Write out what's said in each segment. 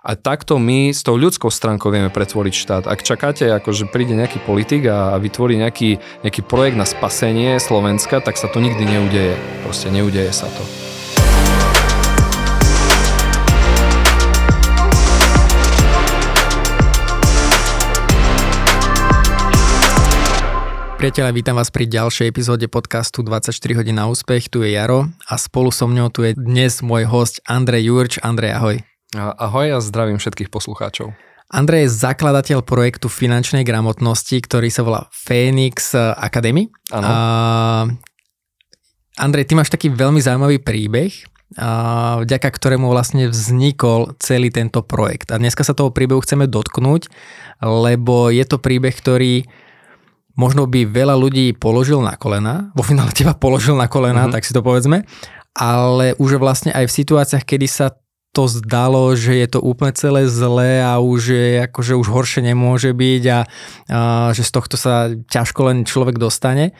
A takto my s tou ľudskou stránkou vieme pretvoriť štát. Ak čakáte, ako že príde nejaký politik a, vytvorí nejaký, nejaký projekt na spasenie Slovenska, tak sa to nikdy neudeje. Proste neudeje sa to. Priatelia, vítam vás pri ďalšej epizóde podcastu 24 hodín na úspech. Tu je Jaro a spolu so mňou tu je dnes môj host Andrej Jurč. Andrej, ahoj. Ahoj a zdravím všetkých poslucháčov. Andrej je zakladateľ projektu finančnej gramotnosti, ktorý sa volá Phoenix Academy. Áno. Andrej, ty máš taký veľmi zaujímavý príbeh, vďaka ktorému vlastne vznikol celý tento projekt. A dneska sa toho príbehu chceme dotknúť, lebo je to príbeh, ktorý možno by veľa ľudí položil na kolena, vo finále teba položil na kolena, mm-hmm. tak si to povedzme, ale už vlastne aj v situáciách, kedy sa to zdalo, že je to úplne celé zlé a už je, akože už horšie nemôže byť a, a že z tohto sa ťažko len človek dostane,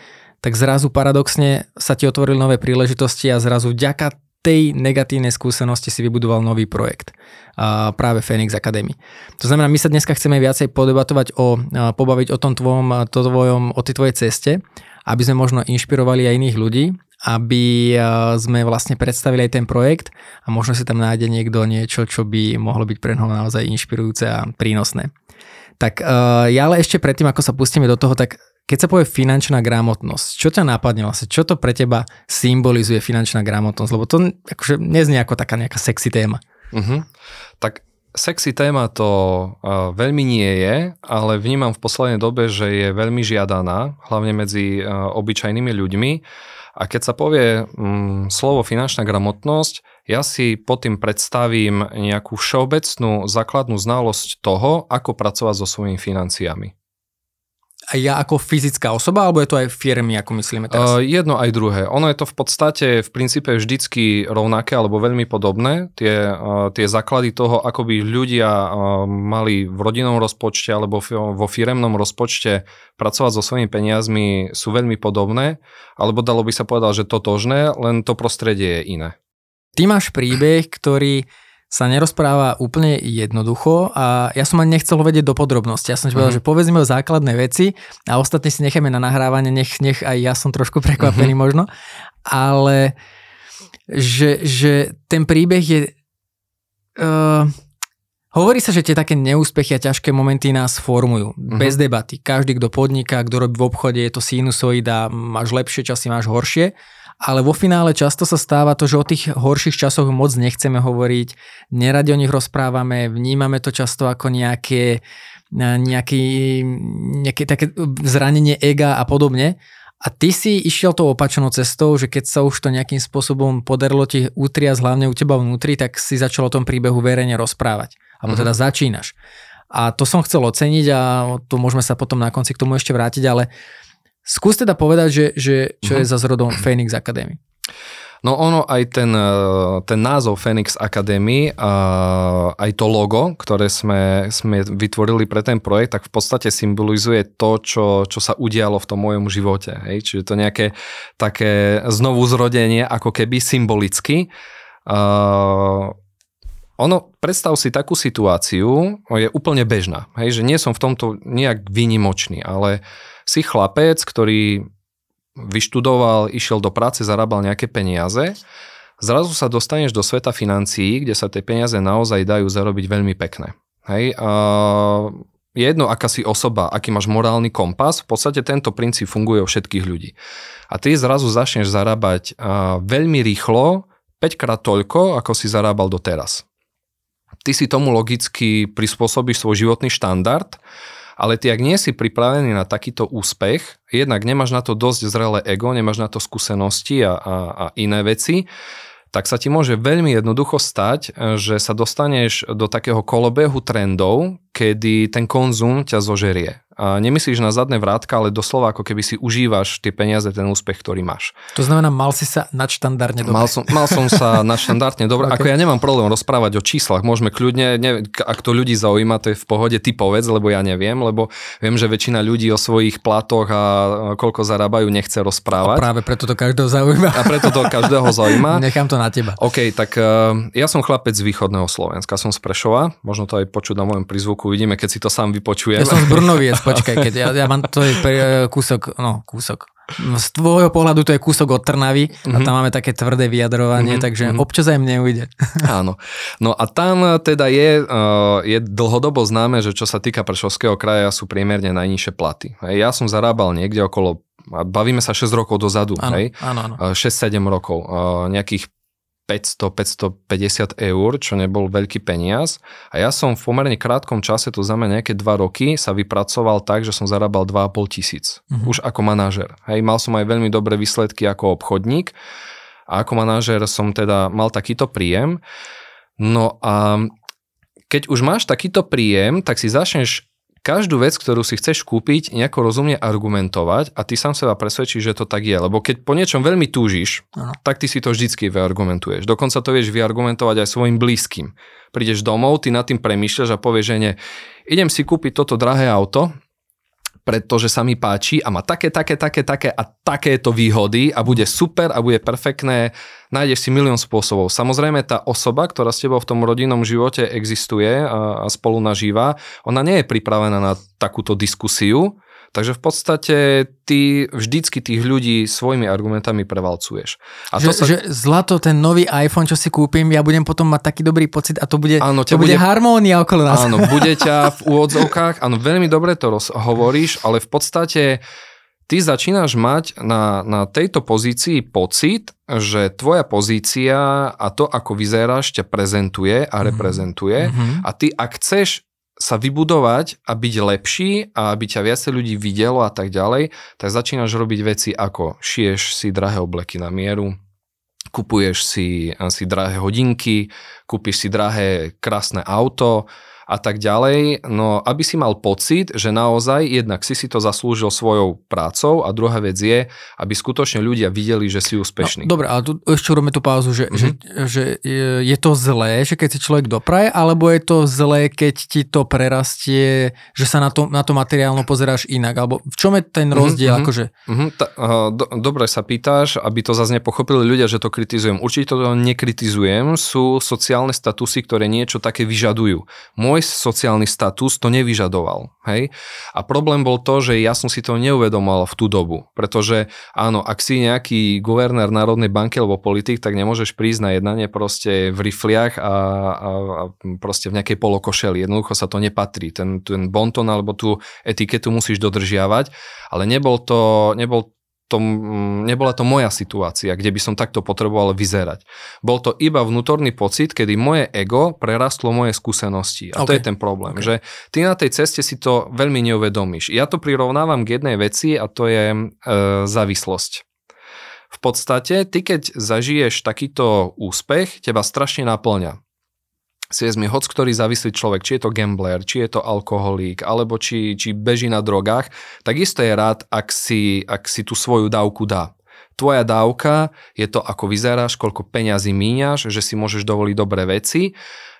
tak zrazu paradoxne sa ti otvorili nové príležitosti a zrazu vďaka tej negatívnej skúsenosti si vybudoval nový projekt, a práve Phoenix Academy. To znamená, my sa dneska chceme viacej podebatovať o, pobaviť o tom tvojom, to tvojom, o tej tvojej ceste, aby sme možno inšpirovali aj iných ľudí, aby sme vlastne predstavili aj ten projekt a možno si tam nájde niekto niečo, čo by mohlo byť pre neho naozaj inšpirujúce a prínosné. Tak ja ale ešte predtým, ako sa pustíme do toho, tak keď sa povie finančná gramotnosť, čo ťa nápadne vlastne? Čo to pre teba symbolizuje finančná gramotnosť? Lebo to akože neznie ako taká nejaká sexy téma. Uh-huh. Tak sexy téma to uh, veľmi nie je, ale vnímam v poslednej dobe, že je veľmi žiadaná, hlavne medzi uh, obyčajnými ľuďmi. A keď sa povie um, slovo finančná gramotnosť, ja si pod tým predstavím nejakú všeobecnú základnú znalosť toho, ako pracovať so svojimi financiami ja ako fyzická osoba, alebo je to aj firmy, ako myslíme teraz? Uh, jedno aj druhé. Ono je to v podstate v princípe vždycky rovnaké alebo veľmi podobné. Tie, uh, tie základy toho, ako by ľudia uh, mali v rodinnom rozpočte alebo vo firemnom rozpočte pracovať so svojimi peniazmi sú veľmi podobné, alebo dalo by sa povedať, že totožné, len to prostredie je iné. Ty máš príbeh, ktorý sa nerozpráva úplne jednoducho a ja som ani nechcel vedieť do podrobnosti. Ja som povedal, mm-hmm. že povedzme o základné veci a ostatní si necháme na nahrávanie, nech, nech aj ja som trošku prekvapený mm-hmm. možno, ale že, že ten príbeh je... Uh, hovorí sa, že tie také neúspechy a ťažké momenty nás formujú. Mm-hmm. Bez debaty. Každý, kto podniká, kto robí v obchode, je to sinusoida, máš lepšie časy, máš horšie ale vo finále často sa stáva to, že o tých horších časoch moc nechceme hovoriť, neradi o nich rozprávame, vnímame to často ako nejaké, nejaké, nejaké také zranenie ega a podobne. A ty si išiel tou opačnou cestou, že keď sa už to nejakým spôsobom podarilo ti utriať hlavne u teba vnútri, tak si začal o tom príbehu verejne rozprávať. Alebo teda uh-huh. začínaš. A to som chcel oceniť a to môžeme sa potom na konci k tomu ešte vrátiť, ale Skús teda povedať, že, že čo uh-huh. je mhm. za zrodom Phoenix Academy. No ono aj ten, e, ten názov Phoenix Academy a aj to logo, ktoré sme, sme vytvorili pre ten projekt, tak v podstate symbolizuje to, čo, čo sa udialo v tom mojom živote. Hej? Čiže to nejaké také znovu zrodenie, ako keby symbolicky. Uh, ono, predstav si takú situáciu, je úplne bežná, hej, že nie som v tomto nejak výnimočný, ale si chlapec, ktorý vyštudoval, išiel do práce, zarábal nejaké peniaze, zrazu sa dostaneš do sveta financií, kde sa tie peniaze naozaj dajú zarobiť veľmi pekné. Hej, a je jedno, aká si osoba, aký máš morálny kompas, v podstate tento princíp funguje u všetkých ľudí. A ty zrazu začneš zarábať veľmi rýchlo, 5 krát toľko, ako si zarábal doteraz. Ty si tomu logicky prispôsobíš svoj životný štandard, ale ty ak nie si pripravený na takýto úspech, jednak nemáš na to dosť zrelé ego, nemáš na to skúsenosti a, a, a iné veci, tak sa ti môže veľmi jednoducho stať, že sa dostaneš do takého kolobehu trendov, kedy ten konzum ťa zožerie. Nemyslíš na zadné vrátka, ale doslova ako keby si užívaš tie peniaze, ten úspech, ktorý máš. To znamená, mal si sa nadštandardne dobre. Mal som, mal som sa nadštandardne dobre. Okay. Ako ja nemám problém rozprávať o číslach, môžeme kľudne, ne, ak to ľudí zaujíma, to je v pohode, ty povedz, lebo ja neviem, lebo viem, že väčšina ľudí o svojich platoch a koľko zarábajú nechce rozprávať. A práve preto to každého zaujíma. A preto to každého zaujíma. Nechám to na teba. OK, tak uh, ja som chlapec z východného Slovenska, som z Prešova, možno to aj počuť na mojom prizvuku, vidíme, keď si to sám vypočujem. Ja som z Brnoviec, počkaj, keď ja, ja mám to je kúsok, no kúsok, z tvojho pohľadu to je kúsok od Trnavy mm-hmm. a mhm. tam máme také tvrdé vyjadrovanie, mm-hmm. takže mm-hmm. občas aj mne ujde. Áno. No a tam teda je, je dlhodobo známe, že čo sa týka Prešovského kraja sú priemerne najnižšie platy. Ja som zarábal niekde okolo bavíme sa 6 rokov dozadu, áno, hej? Áno, áno. 6-7 rokov, nejakých 500-550 eur, čo nebol veľký peniaz. A ja som v pomerne krátkom čase, to znamená nejaké 2 roky, sa vypracoval tak, že som zarábal 2,5 tisíc. Uh-huh. Už ako manažer. Hej, mal som aj veľmi dobré výsledky ako obchodník a ako manažer som teda mal takýto príjem. No a keď už máš takýto príjem, tak si začneš každú vec, ktorú si chceš kúpiť, nejako rozumne argumentovať a ty sám seba presvedčíš, že to tak je. Lebo keď po niečom veľmi túžiš, Aha. tak ty si to vždycky vyargumentuješ. Dokonca to vieš vyargumentovať aj svojim blízkym. Prídeš domov, ty nad tým premýšľaš a povieš, že nie, idem si kúpiť toto drahé auto, pretože sa mi páči a má také, také, také, také a takéto výhody a bude super a bude perfektné, nájdeš si milión spôsobov. Samozrejme tá osoba, ktorá s tebou v tom rodinnom živote existuje a, spolu nažíva, ona nie je pripravená na takúto diskusiu, Takže v podstate ty vždycky tých ľudí svojimi argumentami prevalcuješ. A že, to sa... že zlato, ten nový iPhone, čo si kúpim, ja budem potom mať taký dobrý pocit a to bude, áno, to bude, bude harmónia okolo nás. Áno, bude ťa v úvodzovkách, áno, veľmi dobre to roz, hovoríš, ale v podstate ty začínaš mať na, na tejto pozícii pocit, že tvoja pozícia a to, ako vyzeráš, ťa prezentuje a mhm. reprezentuje mm-hmm. a ty, ak chceš sa vybudovať a byť lepší a aby ťa viacej ľudí videlo a tak ďalej, tak začínaš robiť veci ako šiješ si drahé obleky na mieru, kupuješ si, si drahé hodinky, kúpiš si drahé krásne auto, a tak ďalej. No aby si mal pocit, že naozaj jednak si si to zaslúžil svojou prácou a druhá vec je, aby skutočne ľudia videli, že si úspešný. No, dobre, ale tu ešte robíme tú pauzu, že, mm-hmm. že, že je to zlé, že keď si človek dopraje, alebo je to zlé, keď ti to prerastie, že sa na to, na to materiálno pozeráš inak, alebo v čom je ten mhm, rozdiel? Mm-hmm. Akože? Mm-hmm. Uh, do, dobre sa pýtaš, aby to zase nepochopili ľudia, že to kritizujem. Určite to nekritizujem, sú sociálne statusy, ktoré niečo také vyžadujú. Môj môj sociálny status to nevyžadoval. Hej? A problém bol to, že ja som si to neuvedomal v tú dobu. Pretože áno, ak si nejaký guvernér Národnej banky alebo politik, tak nemôžeš prísť na jednanie proste v rifliach a, a, a proste v nejakej polokošeli. Jednoducho sa to nepatrí. Ten, ten bonton alebo tú etiketu musíš dodržiavať, ale nebol to, nebol to, nebola to moja situácia, kde by som takto potreboval vyzerať. Bol to iba vnútorný pocit, kedy moje ego prerastlo moje skúsenosti. A okay. to je ten problém, okay. že ty na tej ceste si to veľmi neuvedomíš. Ja to prirovnávam k jednej veci a to je e, závislosť. V podstate, ty keď zažiješ takýto úspech, teba strašne naplňa si vezme hoc ktorý závislý človek, či je to gambler, či je to alkoholík, alebo či, či beží na drogách, tak isto je rád, ak si, ak si tú svoju dávku dá. Tvoja dávka je to, ako vyzeráš, koľko peňazí míňaš, že si môžeš dovoliť dobré veci.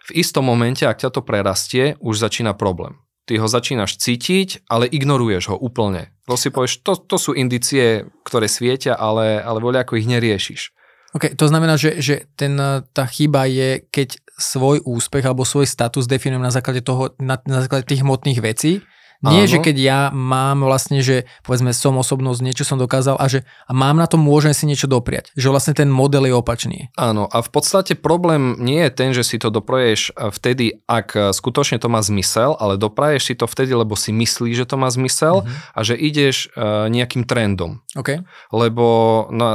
V istom momente, ak ťa to prerastie, už začína problém. Ty ho začínaš cítiť, ale ignoruješ ho úplne. To si povieš, to, to sú indicie, ktoré svietia, ale, ale voľa ako ich neriešiš. OK, to znamená, že, že ten, tá chyba je, keď svoj úspech alebo svoj status definujem na základe toho, na, na základe tých hmotných vecí nie, Áno. že keď ja mám vlastne, že povedzme som osobnosť, niečo som dokázal a že a mám na to, môžem si niečo dopriať. Že vlastne ten model je opačný. Áno a v podstate problém nie je ten, že si to dopraješ vtedy, ak skutočne to má zmysel, ale dopraješ si to vtedy, lebo si myslíš, že to má zmysel mm-hmm. a že ideš uh, nejakým trendom. Okay. Lebo no,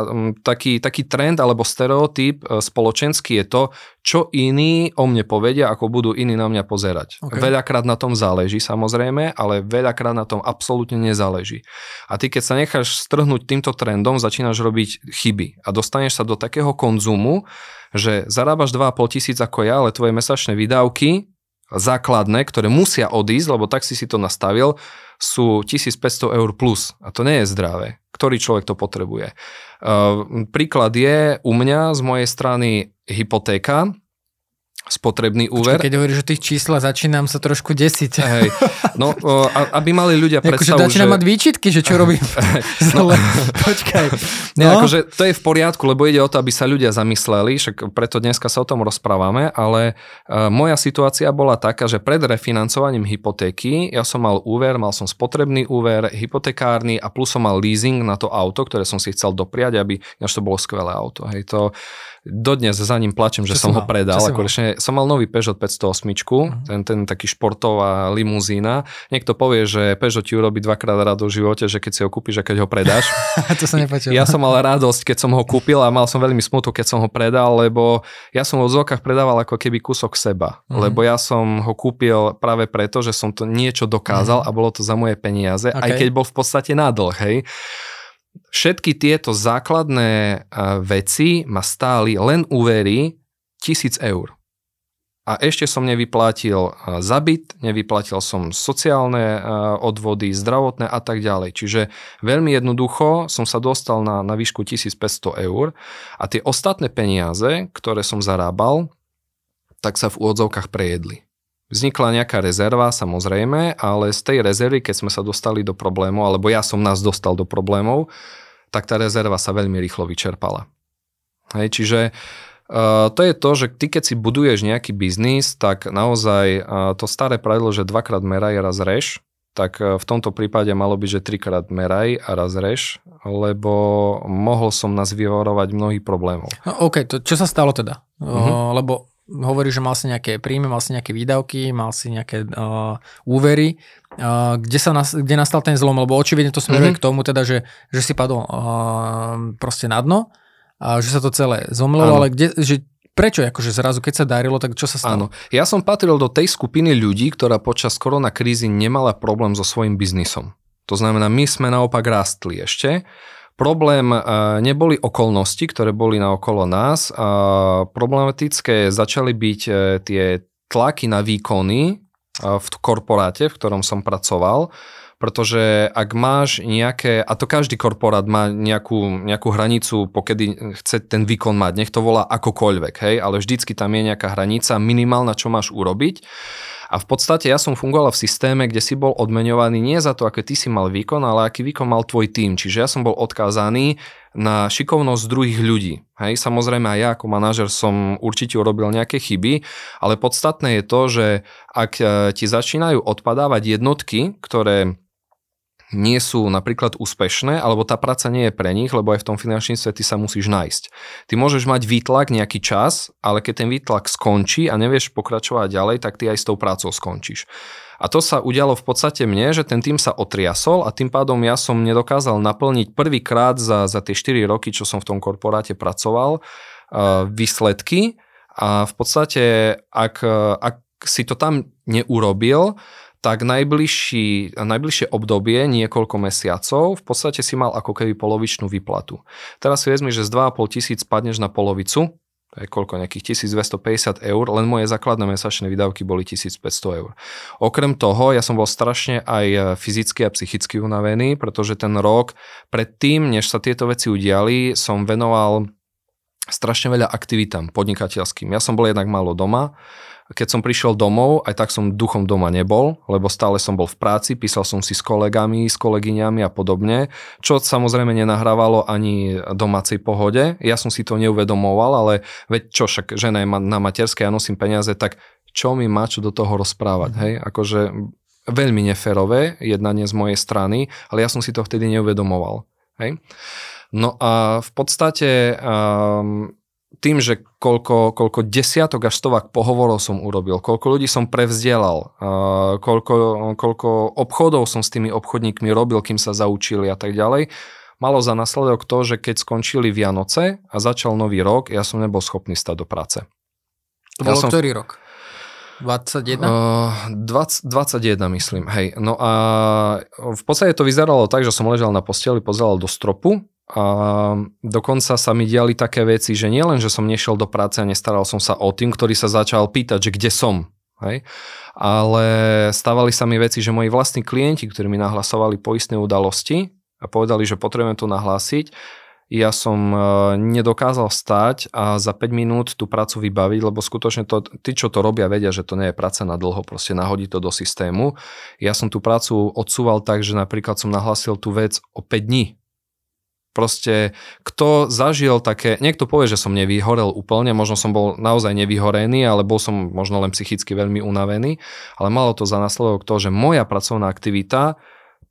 taký, taký trend alebo stereotyp spoločenský je to, čo iní o mne povedia, ako budú iní na mňa pozerať. Okay. Veľakrát na tom záleží samozrejme, ale veľakrát na tom absolútne nezáleží. A ty keď sa necháš strhnúť týmto trendom, začínaš robiť chyby a dostaneš sa do takého konzumu, že zarábaš 2,5 tisíc ako ja, ale tvoje mesačné výdavky základné, ktoré musia odísť, lebo tak si si to nastavil, sú 1500 eur plus a to nie je zdravé. Ktorý človek to potrebuje? Uh, príklad je u mňa z mojej strany hypotéka, spotrebný úver. Počkej, keď hovoríš o tých číslach, začínam sa trošku desiť. Hej, no, aby mali ľudia predstavu, že... začínam mať výčitky, že čo robím. no, Počkaj. No. Nie, akože to je v poriadku, lebo ide o to, aby sa ľudia zamysleli, však preto dneska sa o tom rozprávame, ale uh, moja situácia bola taká, že pred refinancovaním hypotéky ja som mal úver, mal som spotrebný úver, hypotekárny a plus som mal leasing na to auto, ktoré som si chcel dopriať, aby, až to bolo skvelé auto. Hej, to, Dodnes za ním plačem, že čo som ho mal? predal. Ako mal? som mal nový Peugeot 508, uh-huh. Mhm. ten, ten taký športová limuzína. Niekto povie, že Peugeot ti urobí dvakrát rado v živote, že keď si ho kúpiš a keď ho predáš. to sa nepačilo. Ja som mal radosť, keď som ho kúpil a mal som veľmi smutu, keď som ho predal, lebo ja som ho v zokách predával ako keby kúsok seba. Uh-huh. Lebo ja som ho kúpil práve preto, že som to niečo dokázal uh-huh. a bolo to za moje peniaze, okay. aj keď bol v podstate nádlh, hej. Všetky tieto základné veci ma stáli len úvery 1000 eur. A ešte som nevyplatil zabyt, nevyplatil som sociálne odvody, zdravotné a tak ďalej. Čiže veľmi jednoducho som sa dostal na, na výšku 1500 eur a tie ostatné peniaze, ktoré som zarábal, tak sa v úvodzovkách prejedli. Vznikla nejaká rezerva, samozrejme, ale z tej rezervy, keď sme sa dostali do problémov, alebo ja som nás dostal do problémov, tak tá rezerva sa veľmi rýchlo vyčerpala. Hej, čiže uh, to je to, že ty keď si buduješ nejaký biznis, tak naozaj uh, to staré pravidlo, že dvakrát meraj, raz reš, tak uh, v tomto prípade malo byť, že trikrát meraj a raz reš, lebo mohol som nás vyvarovať mnohých problémov. No, OK, to čo sa stalo teda? Uh-huh. Uh, lebo hovorí, že mal si nejaké príjmy, mal si nejaké výdavky, mal si nejaké uh, úvery. Uh, kde, sa nas, kde nastal ten zlom? Lebo očividne to smeruje mm-hmm. k tomu, teda, že, že si padol uh, proste na dno a že sa to celé zomlelo, ale kde, že prečo akože zrazu, keď sa darilo, tak čo sa stalo? Áno, ja som patril do tej skupiny ľudí, ktorá počas korona krízy nemala problém so svojím biznisom. To znamená, my sme naopak rástli ešte Problém e, neboli okolnosti, ktoré boli na okolo nás. Problematické začali byť e, tie tlaky na výkony e, v korporáte, v ktorom som pracoval, pretože ak máš nejaké, a to každý korporát má nejakú, nejakú hranicu, pokedy chce ten výkon mať, nech to volá akokoľvek, hej, ale vždycky tam je nejaká hranica minimálna, čo máš urobiť. A v podstate ja som fungoval v systéme, kde si bol odmeňovaný nie za to, aké ty si mal výkon, ale aký výkon mal tvoj tým. Čiže ja som bol odkázaný na šikovnosť druhých ľudí. Hej, samozrejme aj ja ako manažer som určite urobil nejaké chyby, ale podstatné je to, že ak e, ti začínajú odpadávať jednotky, ktoré nie sú napríklad úspešné, alebo tá práca nie je pre nich, lebo aj v tom finančníctve ty sa musíš nájsť. Ty môžeš mať výtlak nejaký čas, ale keď ten výtlak skončí a nevieš pokračovať ďalej, tak ty aj s tou prácou skončíš. A to sa udialo v podstate mne, že ten tým sa otriasol a tým pádom ja som nedokázal naplniť prvýkrát za, za tie 4 roky, čo som v tom korporáte pracoval, uh, výsledky a v podstate ak, ak si to tam neurobil, tak najbližší, najbližšie obdobie, niekoľko mesiacov, v podstate si mal ako keby polovičnú výplatu. Teraz si vezmi, že z 2,5 tisíc padneš na polovicu, to je koľko, nejakých 1250 eur, len moje základné mesačné výdavky boli 1500 eur. Okrem toho, ja som bol strašne aj fyzicky a psychicky unavený, pretože ten rok predtým, než sa tieto veci udiali, som venoval strašne veľa aktivitám podnikateľským. Ja som bol jednak málo doma, keď som prišiel domov, aj tak som duchom doma nebol, lebo stále som bol v práci, písal som si s kolegami, s kolegyňami a podobne, čo samozrejme nenahrávalo ani domácej pohode. Ja som si to neuvedomoval, ale veď čo, však žena je na materskej a nosím peniaze, tak čo mi má čo do toho rozprávať, hej? Akože veľmi neférové jednanie z mojej strany, ale ja som si to vtedy neuvedomoval, hej? No a v podstate um, tým, že koľko, koľko desiatok až stovák pohovorov som urobil, koľko ľudí som prevzdelal, koľko, koľko obchodov som s tými obchodníkmi robil, kým sa zaučili a tak ďalej, malo za následok to, že keď skončili Vianoce a začal nový rok, ja som nebol schopný stať do práce. To bolo ja som... ktorý rok? 21? Uh, 20, 21 myslím, hej. No a v podstate to vyzeralo tak, že som ležal na posteli, pozeral do stropu a dokonca sa mi diali také veci, že nielen, že som nešiel do práce a nestaral som sa o tým, ktorý sa začal pýtať, že kde som. Hej? Ale stávali sa mi veci, že moji vlastní klienti, ktorí mi nahlasovali poistné udalosti a povedali, že potrebujem to nahlásiť, ja som e, nedokázal stať a za 5 minút tú prácu vybaviť, lebo skutočne to, tí, čo to robia, vedia, že to nie je práca na dlho, proste nahodiť to do systému. Ja som tú prácu odsúval tak, že napríklad som nahlasil tú vec o 5 dní. Proste, kto zažil také, niekto povie, že som nevyhorel úplne, možno som bol naozaj nevyhorený, ale bol som možno len psychicky veľmi unavený, ale malo to za následok to, že moja pracovná aktivita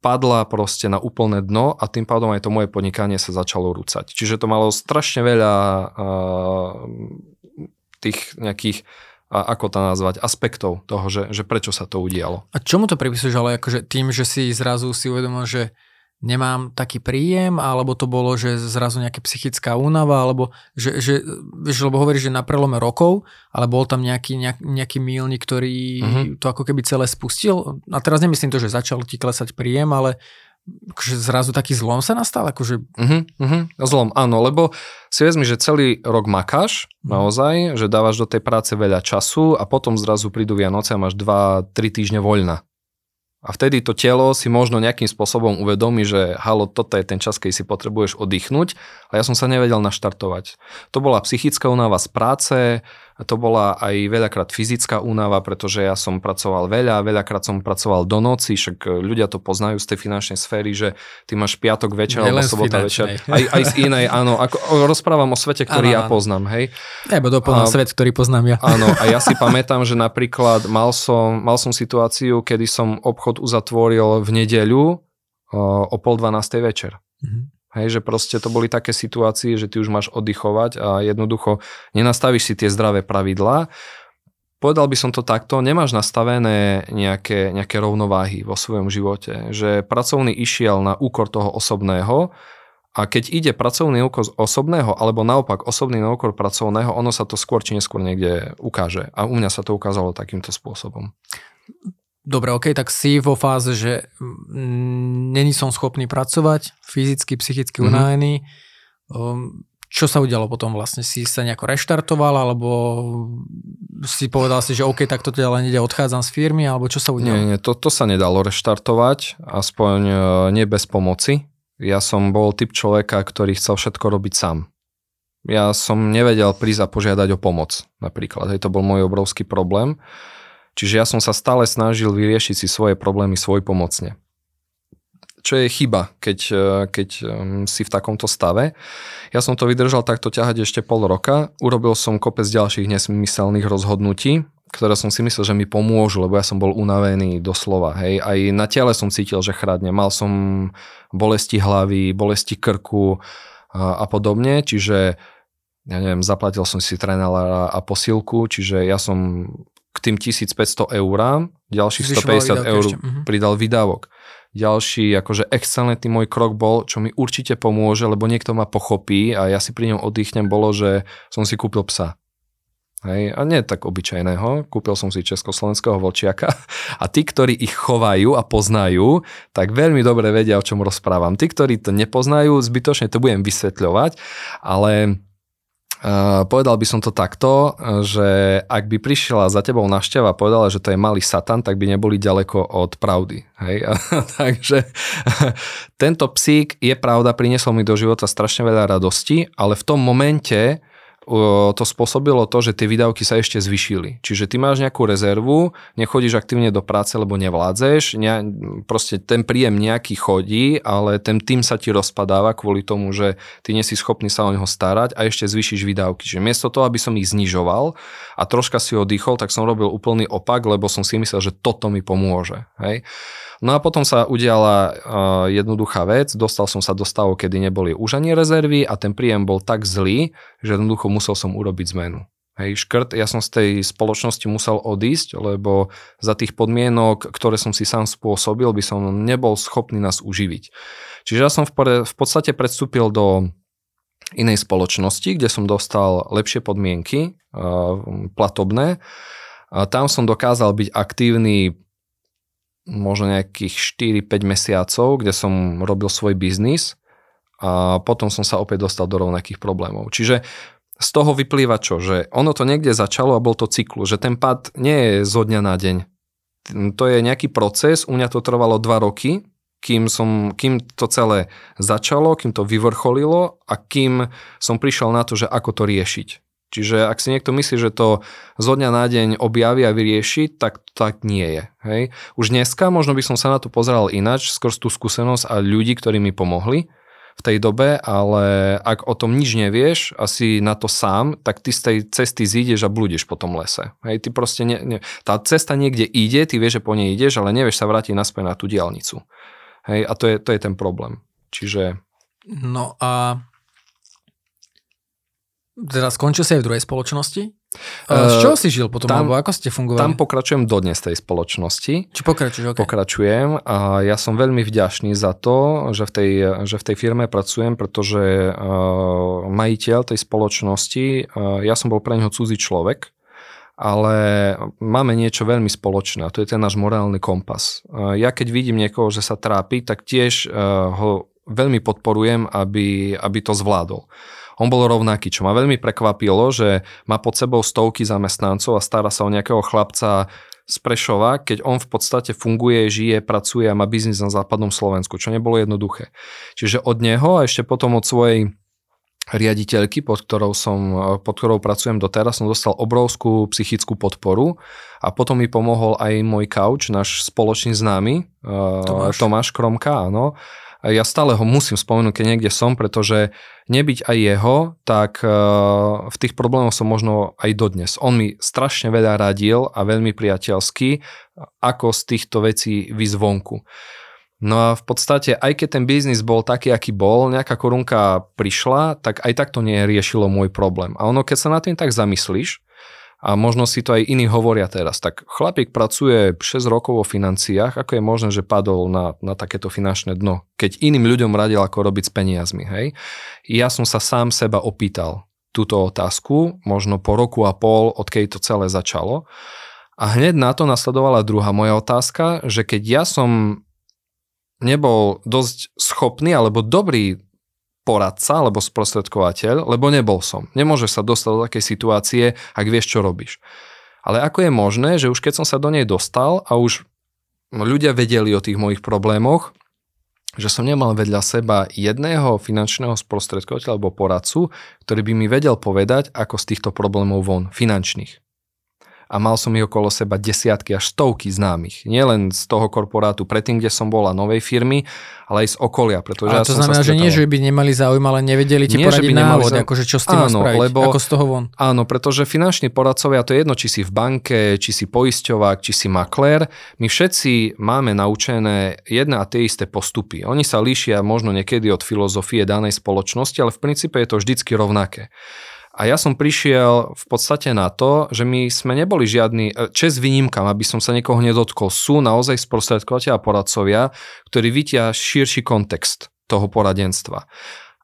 padla proste na úplné dno a tým pádom aj to moje podnikanie sa začalo rúcať. Čiže to malo strašne veľa uh, tých nejakých a ako to nazvať, aspektov toho, že, že prečo sa to udialo. A čomu to pripisuješ, ale akože tým, že si zrazu si uvedomil, že nemám taký príjem, alebo to bolo, že zrazu nejaká psychická únava, alebo že, že vieš, lebo hovoríš, že na prelome rokov, ale bol tam nejaký, nejak, nejaký mílnik, ktorý uh-huh. to ako keby celé spustil. A teraz nemyslím to, že začal ti klesať príjem, ale akože zrazu taký zlom sa nastal? Akože... Uh-huh, uh-huh. Zlom, áno, lebo si vezmi, že celý rok makáš, naozaj, že dávaš do tej práce veľa času a potom zrazu prídu Vianoce a máš 2-3 týždne voľna. A vtedy to telo si možno nejakým spôsobom uvedomí, že halo, toto je ten čas, keď si potrebuješ oddychnúť, ale ja som sa nevedel naštartovať. To bola psychická únava z práce, to bola aj veľakrát fyzická únava, pretože ja som pracoval veľa, veľakrát som pracoval do noci, však ľudia to poznajú z tej finančnej sféry, že ty máš piatok večer alebo sobota večer. Aj, aj z inej, áno. Ako, rozprávam o svete, ktorý ano, ja poznám, hej. Nebo doplňam svet, ktorý poznám ja. Áno, a ja si pamätám, že napríklad mal som, mal som situáciu, kedy som obchod uzatvoril v nedeľu o pol dvanástej večer. Mm-hmm. Hej, že proste to boli také situácie, že ty už máš oddychovať a jednoducho nenastavíš si tie zdravé pravidlá. Povedal by som to takto, nemáš nastavené nejaké, nejaké rovnováhy vo svojom živote, že pracovný išiel na úkor toho osobného a keď ide pracovný úkor osobného alebo naopak osobný na úkor pracovného, ono sa to skôr či neskôr niekde ukáže. A u mňa sa to ukázalo takýmto spôsobom. Dobre, ok, tak si vo fáze, že mm, není som schopný pracovať, fyzicky, psychicky mm-hmm. unavený. Um, čo sa udialo potom vlastne? Si sa nejako reštartoval, alebo si povedal si, že OK, tak to teda len ide, odchádzam z firmy, alebo čo sa udialo? Nie, nie, to, to sa nedalo reštartovať, aspoň e, nie bez pomoci. Ja som bol typ človeka, ktorý chcel všetko robiť sám. Ja som nevedel prísť a požiadať o pomoc, napríklad. Hej, to bol môj obrovský problém. Čiže ja som sa stále snažil vyriešiť si svoje problémy svojpomocne. Čo je chyba, keď, e, keď e, si v takomto stave. Ja som to vydržal takto ťahať ešte pol roka. Urobil som kopec ďalších nesmyselných rozhodnutí, ktoré som si myslel, že mi pomôžu, lebo ja som bol unavený doslova. Hej. Aj na tele som cítil, že chradne. Mal som bolesti hlavy, bolesti krku a, a podobne, čiže ja neviem, zaplatil som si trénera a posilku, čiže ja som k tým 1500 eurám ďalších 150 eur uh-huh. pridal výdavok. Ďalší akože excelentný môj krok bol, čo mi určite pomôže, lebo niekto ma pochopí a ja si pri ňom oddychnem, bolo, že som si kúpil psa. Hej, a nie tak obyčajného, kúpil som si československého vlčiaka a tí, ktorí ich chovajú a poznajú, tak veľmi dobre vedia, o čom rozprávam. Tí, ktorí to nepoznajú, zbytočne to budem vysvetľovať, ale Uh, povedal by som to takto, že ak by prišla za tebou návšteva a povedala, že to je malý satan, tak by neboli ďaleko od pravdy. Hej? Takže tento psík je pravda, priniesol mi do života strašne veľa radosti, ale v tom momente to spôsobilo to, že tie výdavky sa ešte zvyšili. Čiže ty máš nejakú rezervu, nechodíš aktívne do práce, lebo nevládzeš, ne, proste ten príjem nejaký chodí, ale ten tým sa ti rozpadáva kvôli tomu, že ty nie si schopný sa o neho starať a ešte zvýšiš výdavky. Čiže miesto toho, aby som ich znižoval a troška si oddychol, tak som robil úplný opak, lebo som si myslel, že toto mi pomôže. Hej? No a potom sa udiala uh, jednoduchá vec, dostal som sa do stavu, kedy neboli už ani rezervy a ten príjem bol tak zlý, že jednoducho musel som urobiť zmenu. Hej, škrt, ja som z tej spoločnosti musel odísť, lebo za tých podmienok, ktoré som si sám spôsobil, by som nebol schopný nás uživiť. Čiže ja som v, v podstate predstúpil do inej spoločnosti, kde som dostal lepšie podmienky, uh, platobné. A tam som dokázal byť aktívny možno nejakých 4-5 mesiacov, kde som robil svoj biznis a potom som sa opäť dostal do rovnakých problémov. Čiže z toho vyplýva čo? Že ono to niekde začalo a bol to cyklu, že ten pad nie je zo dňa na deň. To je nejaký proces, u mňa to trvalo dva roky, kým, som, kým to celé začalo, kým to vyvrcholilo a kým som prišiel na to, že ako to riešiť. Čiže ak si niekto myslí, že to zo dňa na deň objaví a vyrieši, tak tak nie je. Hej? Už dneska možno by som sa na to pozeral ináč, skôr tú skúsenosť a ľudí, ktorí mi pomohli v tej dobe, ale ak o tom nič nevieš a si na to sám, tak ty z tej cesty zídeš a blúdiš po tom lese. Hej, ty proste ne, ne, tá cesta niekde ide, ty vieš, že po nej ideš, ale nevieš sa vrátiť naspäť na tú diálnicu. Hej, a to je, to je ten problém. Čiže... No a teda skončil si aj v druhej spoločnosti? Z čoho si žil potom, tam, alebo ako ste fungovali? Tam pokračujem dodnes tej spoločnosti. Či pokračuješ, okay. Pokračujem a ja som veľmi vďačný za to, že v tej, že v tej firme pracujem, pretože uh, majiteľ tej spoločnosti, uh, ja som bol pre neho cudzí človek, ale máme niečo veľmi spoločné a to je ten náš morálny kompas. Uh, ja keď vidím niekoho, že sa trápi, tak tiež uh, ho veľmi podporujem, aby, aby to zvládol on bol rovnaký, čo ma veľmi prekvapilo, že má pod sebou stovky zamestnancov a stará sa o nejakého chlapca z Prešova, keď on v podstate funguje, žije, pracuje a má biznis na západnom Slovensku, čo nebolo jednoduché. Čiže od neho a ešte potom od svojej riaditeľky, pod ktorou, som, pod ktorou pracujem doteraz, som dostal obrovskú psychickú podporu a potom mi pomohol aj môj couch, náš spoločný známy, Tomáš, Tomáš Kromka, áno ja stále ho musím spomenúť, keď niekde som, pretože nebyť aj jeho, tak eh, v tých problémoch som možno aj dodnes. On mi strašne veľa radil a veľmi priateľský, ako z týchto vecí vyzvonku. No a v podstate, aj keď ten biznis bol taký, aký bol, nejaká korunka prišla, tak aj tak to riešilo môj problém. A ono, keď sa na tým tak zamyslíš, a možno si to aj iní hovoria teraz. Tak chlapík pracuje 6 rokov vo financiách, ako je možné, že padol na, na takéto finančné dno, keď iným ľuďom radil, ako robiť s peniazmi. Hej? Ja som sa sám seba opýtal túto otázku, možno po roku a pol, odkedy to celé začalo. A hneď na to nasledovala druhá moja otázka, že keď ja som nebol dosť schopný alebo dobrý poradca alebo sprostredkovateľ, lebo nebol som. Nemôžeš sa dostať do takej situácie, ak vieš, čo robíš. Ale ako je možné, že už keď som sa do nej dostal a už ľudia vedeli o tých mojich problémoch, že som nemal vedľa seba jedného finančného sprostredkovateľa alebo poradcu, ktorý by mi vedel povedať, ako z týchto problémov von, finančných a mal som ich okolo seba desiatky až stovky známych. Nielen z toho korporátu predtým, kde som bola novej firmy, ale aj z okolia. Pretože ale ja to znamená, že nie, že by nemali záujem, ale nevedeli ti nie, poradiť návod, za... akože čo s tým áno, spraviť, lebo, ako z toho von. Áno, pretože finanční poradcovia, to je jedno, či si v banke, či si poisťovák, či si maklér, my všetci máme naučené jedné a tie isté postupy. Oni sa líšia možno niekedy od filozofie danej spoločnosti, ale v princípe je to vždycky rovnaké. A ja som prišiel v podstate na to, že my sme neboli žiadny, e, čes výnimkám, aby som sa niekoho nedotkol, sú naozaj sprostredkovateľa a poradcovia, ktorí vidia širší kontext toho poradenstva.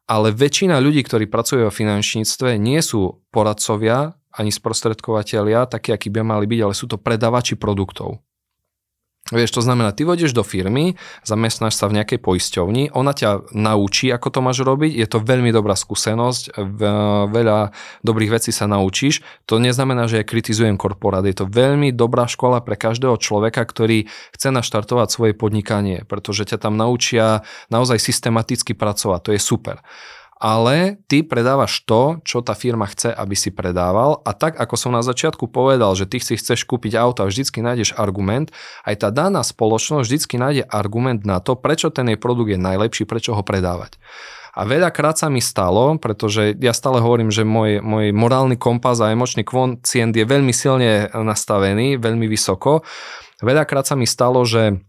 Ale väčšina ľudí, ktorí pracujú vo finančníctve, nie sú poradcovia ani sprostredkovateľia, takí, akí by mali byť, ale sú to predávači produktov. Vieš, to znamená, ty vodíš do firmy, zamestnáš sa v nejakej poisťovni, ona ťa naučí, ako to máš robiť, je to veľmi dobrá skúsenosť, veľa dobrých vecí sa naučíš. To neznamená, že ja kritizujem korporát, je to veľmi dobrá škola pre každého človeka, ktorý chce naštartovať svoje podnikanie, pretože ťa tam naučia naozaj systematicky pracovať, to je super ale ty predávaš to, čo tá firma chce, aby si predával a tak, ako som na začiatku povedal, že ty si chceš kúpiť auto a vždycky nájdeš argument, aj tá daná spoločnosť vždycky nájde argument na to, prečo ten jej produkt je najlepší, prečo ho predávať. A veľakrát sa mi stalo, pretože ja stále hovorím, že môj, môj morálny kompas a emočný kvoncient je veľmi silne nastavený, veľmi vysoko. Veľakrát sa mi stalo, že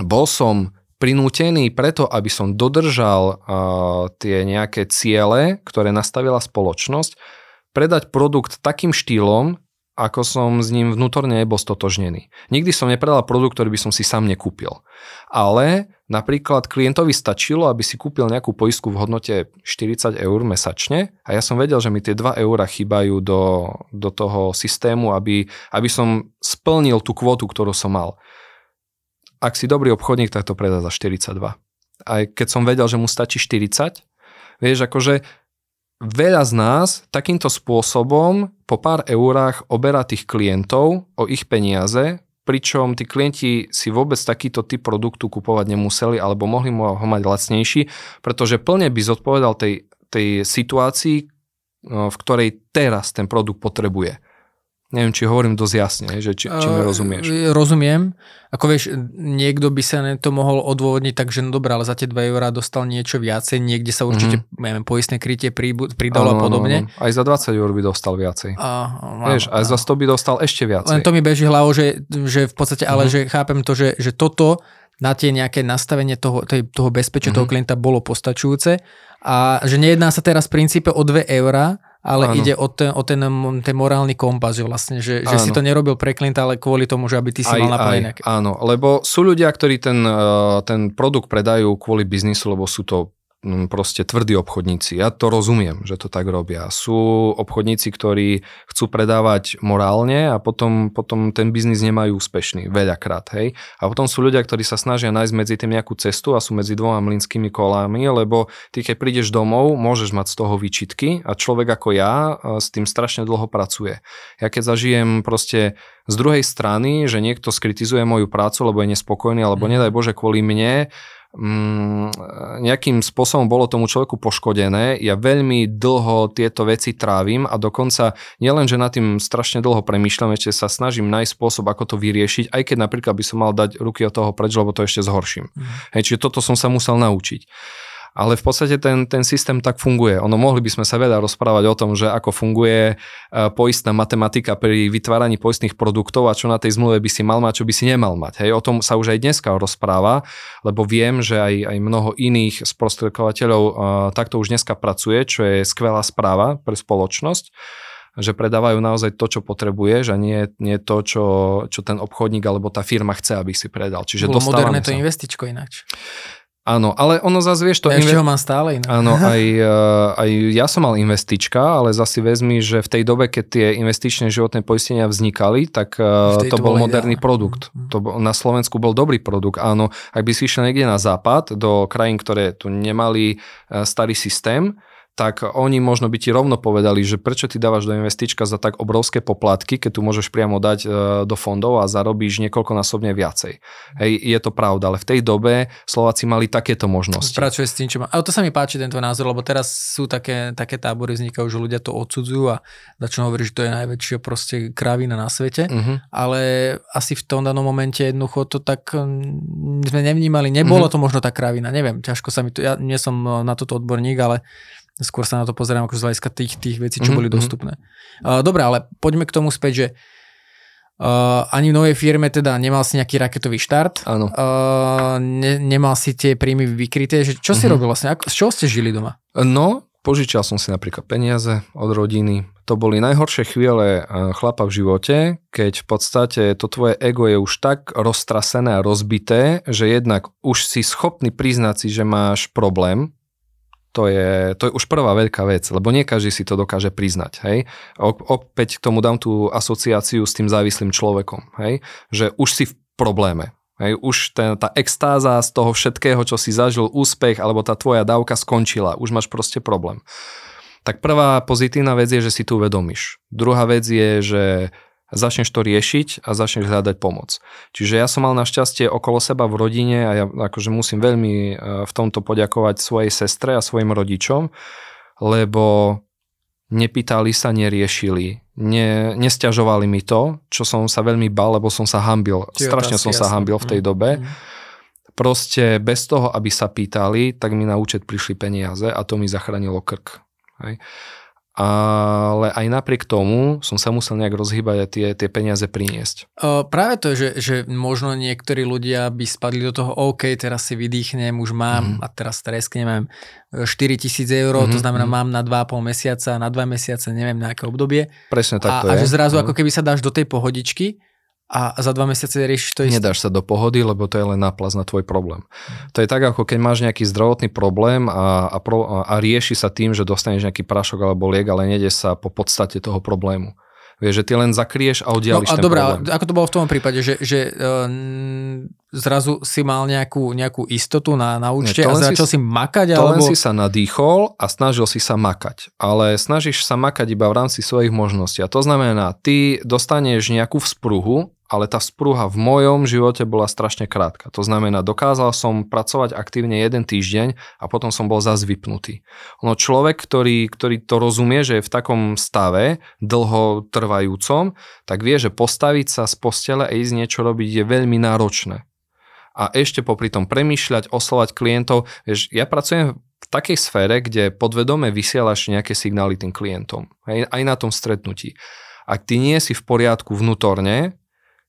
bol som prinútený preto, aby som dodržal uh, tie nejaké ciele, ktoré nastavila spoločnosť, predať produkt takým štýlom, ako som s ním vnútorne nebol stotožnený. Nikdy som nepredal produkt, ktorý by som si sám nekúpil. Ale napríklad klientovi stačilo, aby si kúpil nejakú poistku v hodnote 40 eur mesačne a ja som vedel, že mi tie 2 eura chýbajú do, do toho systému, aby, aby som splnil tú kvotu, ktorú som mal ak si dobrý obchodník, tak to predá za 42. Aj keď som vedel, že mu stačí 40, vieš, akože veľa z nás takýmto spôsobom po pár eurách oberá tých klientov o ich peniaze, pričom tí klienti si vôbec takýto typ produktu kupovať nemuseli alebo mohli ho mať lacnejší, pretože plne by zodpovedal tej, tej situácii, no, v ktorej teraz ten produkt potrebuje. Neviem, či hovorím dosť jasne, že či, či mi rozumieš. Uh, rozumiem. Ako vieš, niekto by sa to mohol odôvodniť tak, že no dobré, ale za tie 2 eurá dostal niečo viacej, niekde sa určite, mm-hmm. neviem, poistné krytie pridalo a podobne. Aj za 20 eur by dostal viacej. Uh, vieš, aj za 100 by dostal ešte viacej. Len to mi beží hlavou, že, že v podstate, ale mm-hmm. že chápem to, že, že toto na tie nejaké nastavenie toho, toho bezpečia mm-hmm. toho klienta bolo postačujúce a že nejedná sa teraz v princípe o 2 eurá, ale áno. ide o ten, o ten, ten morálny kompas, že vlastne, že, že si to nerobil pre klienta, ale kvôli tomu, že aby ty si aj, mal naplnené. Áno, lebo sú ľudia, ktorí ten, eh, ten produkt predajú kvôli biznisu, lebo sú to proste tvrdí obchodníci. Ja to rozumiem, že to tak robia. Sú obchodníci, ktorí chcú predávať morálne a potom, potom ten biznis nemajú úspešný, veľakrát. Hej? A potom sú ľudia, ktorí sa snažia nájsť medzi tým nejakú cestu a sú medzi dvoma mlinskými kolami, lebo ty keď prídeš domov, môžeš mať z toho výčitky a človek ako ja s tým strašne dlho pracuje. Ja keď zažijem proste z druhej strany, že niekto skritizuje moju prácu, lebo je nespokojný, alebo mhm. nedaj Bože kvôli mne, nejakým spôsobom bolo tomu človeku poškodené. Ja veľmi dlho tieto veci trávim a dokonca nielen, že nad tým strašne dlho premýšľam, ešte sa snažím nájsť spôsob, ako to vyriešiť, aj keď napríklad by som mal dať ruky od toho preč, lebo to ešte zhorším. Mm. Hej, čiže toto som sa musel naučiť ale v podstate ten, ten systém tak funguje. Ono mohli by sme sa veľa rozprávať o tom, že ako funguje e, poistná matematika pri vytváraní poistných produktov a čo na tej zmluve by si mal mať, čo by si nemal mať. Hej, o tom sa už aj dneska rozpráva, lebo viem, že aj, aj mnoho iných sprostredkovateľov uh, takto už dneska pracuje, čo je skvelá správa pre spoločnosť že predávajú naozaj to, čo potrebuješ a nie, nie to, čo, čo ten obchodník alebo tá firma chce, aby si predal. Čiže Bolo moderné to sa. investičko ináč. Áno, ale ono zase vieš to... Ja inve... ho mám stále inak. Áno, aj, eh, aj ja som mal investička, ale zase vezmi, že v tej dobe, keď tie investičné životné poistenia vznikali, tak eh, to bol moderný ja. produkt. Mm. To bol, na Slovensku bol dobrý produkt. Áno, ak by si išiel niekde na západ, do krajín, ktoré tu nemali eh, starý systém, tak oni možno by ti rovno povedali, že prečo ty dávaš do investička za tak obrovské poplatky, keď tu môžeš priamo dať e, do fondov a zarobíš niekoľkonásobne viacej. Hej, je to pravda, ale v tej dobe Slováci mali takéto možnosti. Pracuje s tým, čo má. Ale to sa mi páči tento názor, lebo teraz sú také, také tábory vznikajú, že ľudia to odsudzujú a začnú hovoriť, že to je najväčšia proste krávina na svete, uh-huh. ale asi v tom danom momente jednoducho to tak sme nevnímali, nebolo uh-huh. to možno tá krávina, neviem, ťažko sa mi to, ja nie som na toto odborník, ale Skôr sa na to pozerám ako z hľadiska tých, tých vecí, čo mm-hmm. boli mhm. dostupné. Uh, dobre, ale poďme k tomu späť, že Uh, ani v novej firme teda nemal si nejaký raketový štart. Áno. Uh, ne, nemal si tie príjmy vykryté. Že čo si uh-huh. robil vlastne? Ako, z čoho ste žili doma? No, požičal som si napríklad peniaze od rodiny. To boli najhoršie chvíle chlapa v živote, keď v podstate to tvoje ego je už tak roztrasené a rozbité, že jednak už si schopný priznať si, že máš problém, to je, to je už prvá veľká vec, lebo nie každý si to dokáže priznať. Hej? Opäť k tomu dám tú asociáciu s tým závislým človekom, hej? že už si v probléme. Hej, už ten, tá extáza z toho všetkého, čo si zažil, úspech alebo tá tvoja dávka skončila. Už máš proste problém. Tak prvá pozitívna vec je, že si tu uvedomíš. Druhá vec je, že začneš to riešiť a začneš hľadať pomoc. Čiže ja som mal našťastie okolo seba v rodine a ja akože musím veľmi e, v tomto poďakovať svojej sestre a svojim rodičom, lebo nepýtali sa, neriešili, ne, nestiažovali mi to, čo som sa veľmi bal, lebo som sa hambil. Čiže Strašne som jasný. sa hambil v tej dobe. Mm. Proste bez toho, aby sa pýtali, tak mi na účet prišli peniaze a to mi zachránilo krk. Hej ale aj napriek tomu som sa musel nejak rozhýbať a tie, tie peniaze priniesť. O, práve to, že, že možno niektorí ľudia by spadli do toho, OK, teraz si vydýchnem, už mám mm. a teraz tresknem, mám 4 tisíc eur, mm-hmm. to mhm, znamená mm. mám na 2,5 mesiaca, na 2 mesiace, neviem na aké obdobie. Presne tak to a, je. A že zrazu mm. ako keby sa dáš do tej pohodičky a za dva mesiace riešiš to isté. Nedáš sa do pohody, lebo to je len náplaz na tvoj problém. To je tak, ako keď máš nejaký zdravotný problém a, a, pro, a rieši sa tým, že dostaneš nejaký prášok alebo liek, ale nedeš sa po podstate toho problému. Vieš, že ty len zakrieš a oddiališ no, a ten dobrá, problém. ako to bolo v tom prípade, že, že uh, zrazu si mal nejakú, nejakú istotu na, na účte Nie, a len si- začal si makať? To alebo... len si sa nadýchol a snažil si sa makať. Ale snažíš sa makať iba v rámci svojich možností. A to znamená, ty dostaneš nejakú vzpruhu, ale tá vzpruha v mojom živote bola strašne krátka. To znamená, dokázal som pracovať aktívne jeden týždeň a potom som bol zase vypnutý. Ono človek, ktorý, ktorý to rozumie, že je v takom stave dlho trvajúcom, tak vie, že postaviť sa z postele a ísť niečo robiť je veľmi náročné. A ešte popri tom premýšľať, oslovať klientov. Vieš, ja pracujem v takej sfére, kde podvedome vysielaš nejaké signály tým klientom. Hej, aj na tom stretnutí. Ak ty nie si v poriadku vnútorne,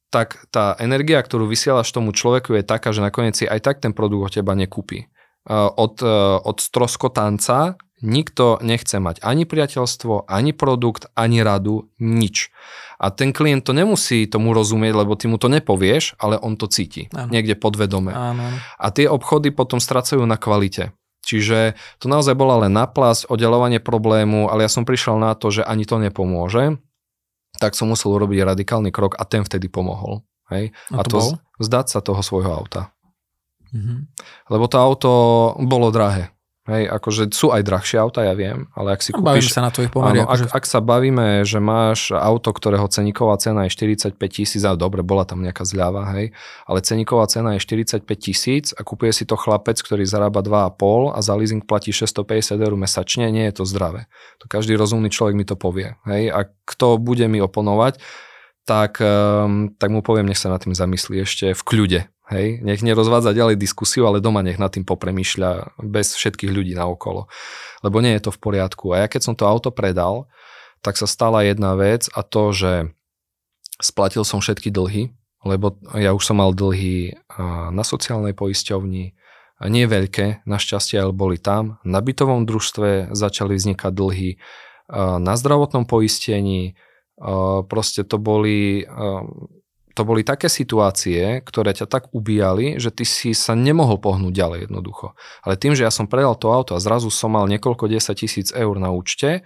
tak tá energia, ktorú vysielaš tomu človeku je taká, že nakoniec si aj tak ten produkt od teba nekúpi. Uh, Od, uh, od stroskotanca nikto nechce mať ani priateľstvo, ani produkt, ani radu, nič. A ten klient to nemusí tomu rozumieť, lebo ty mu to nepovieš, ale on to cíti. Áno. Niekde podvedome. Áno. A tie obchody potom stracajú na kvalite. Čiže to naozaj bola len naplasť, oddelovanie problému, ale ja som prišiel na to, že ani to nepomôže, tak som musel urobiť radikálny krok a ten vtedy pomohol. Hej? A to bol? zdať sa toho svojho auta. Mhm. Lebo to auto bolo drahé. Hej, akože sú aj drahšie auta, ja viem, ale ak si kúpiš... sa na tvojich pomeri. Áno, Akože... ak, ak sa bavíme, že máš auto, ktorého ceníková cena je 45 tisíc, a dobre, bola tam nejaká zľava, hej, ale ceníková cena je 45 tisíc a kupuje si to chlapec, ktorý zarába 2,5 a za leasing platí 650 eur mesačne, nie je to zdravé. To každý rozumný človek mi to povie. Hej, a kto bude mi oponovať, tak, um, tak mu poviem, nech sa nad tým zamyslí ešte v kľude. Hej, nech nerozvádza ďalej diskusiu, ale doma nech nad tým popremýšľa bez všetkých ľudí naokolo. Lebo nie je to v poriadku. A ja keď som to auto predal, tak sa stala jedna vec a to, že splatil som všetky dlhy, lebo ja už som mal dlhy na sociálnej poisťovni, nie veľké, našťastie, ale boli tam. Na bytovom družstve začali vznikať dlhy, na zdravotnom poistení, proste to boli to boli také situácie, ktoré ťa tak ubíjali, že ty si sa nemohol pohnúť ďalej jednoducho. Ale tým, že ja som predal to auto a zrazu som mal niekoľko 10 tisíc eur na účte,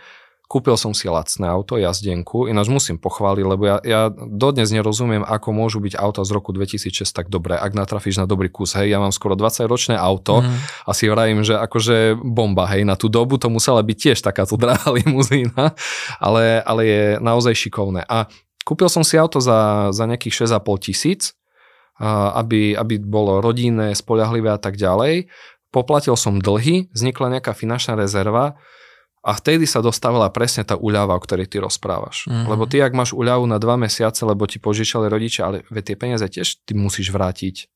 kúpil som si lacné auto, jazdenku, ináč musím pochváliť, lebo ja, ja dodnes nerozumiem, ako môžu byť auta z roku 2006 tak dobré, ak natrafíš na dobrý kus. Hej, ja mám skoro 20-ročné auto Mhm. a si vravím, že akože bomba, hej, na tú dobu to musela byť tiež takáto drahá limuzína, ale, ale je naozaj šikovné. A kúpil som si auto za, za nejakých 6,5 tisíc, aby, aby bolo rodinné, spoľahlivé a tak ďalej. Poplatil som dlhy, vznikla nejaká finančná rezerva a vtedy sa dostavila presne tá úľava, o ktorej ty rozprávaš. Mhm. Lebo ty, ak máš úľavu na dva mesiace, lebo ti požičali rodičia, ale veď tie peniaze tiež ty musíš vrátiť.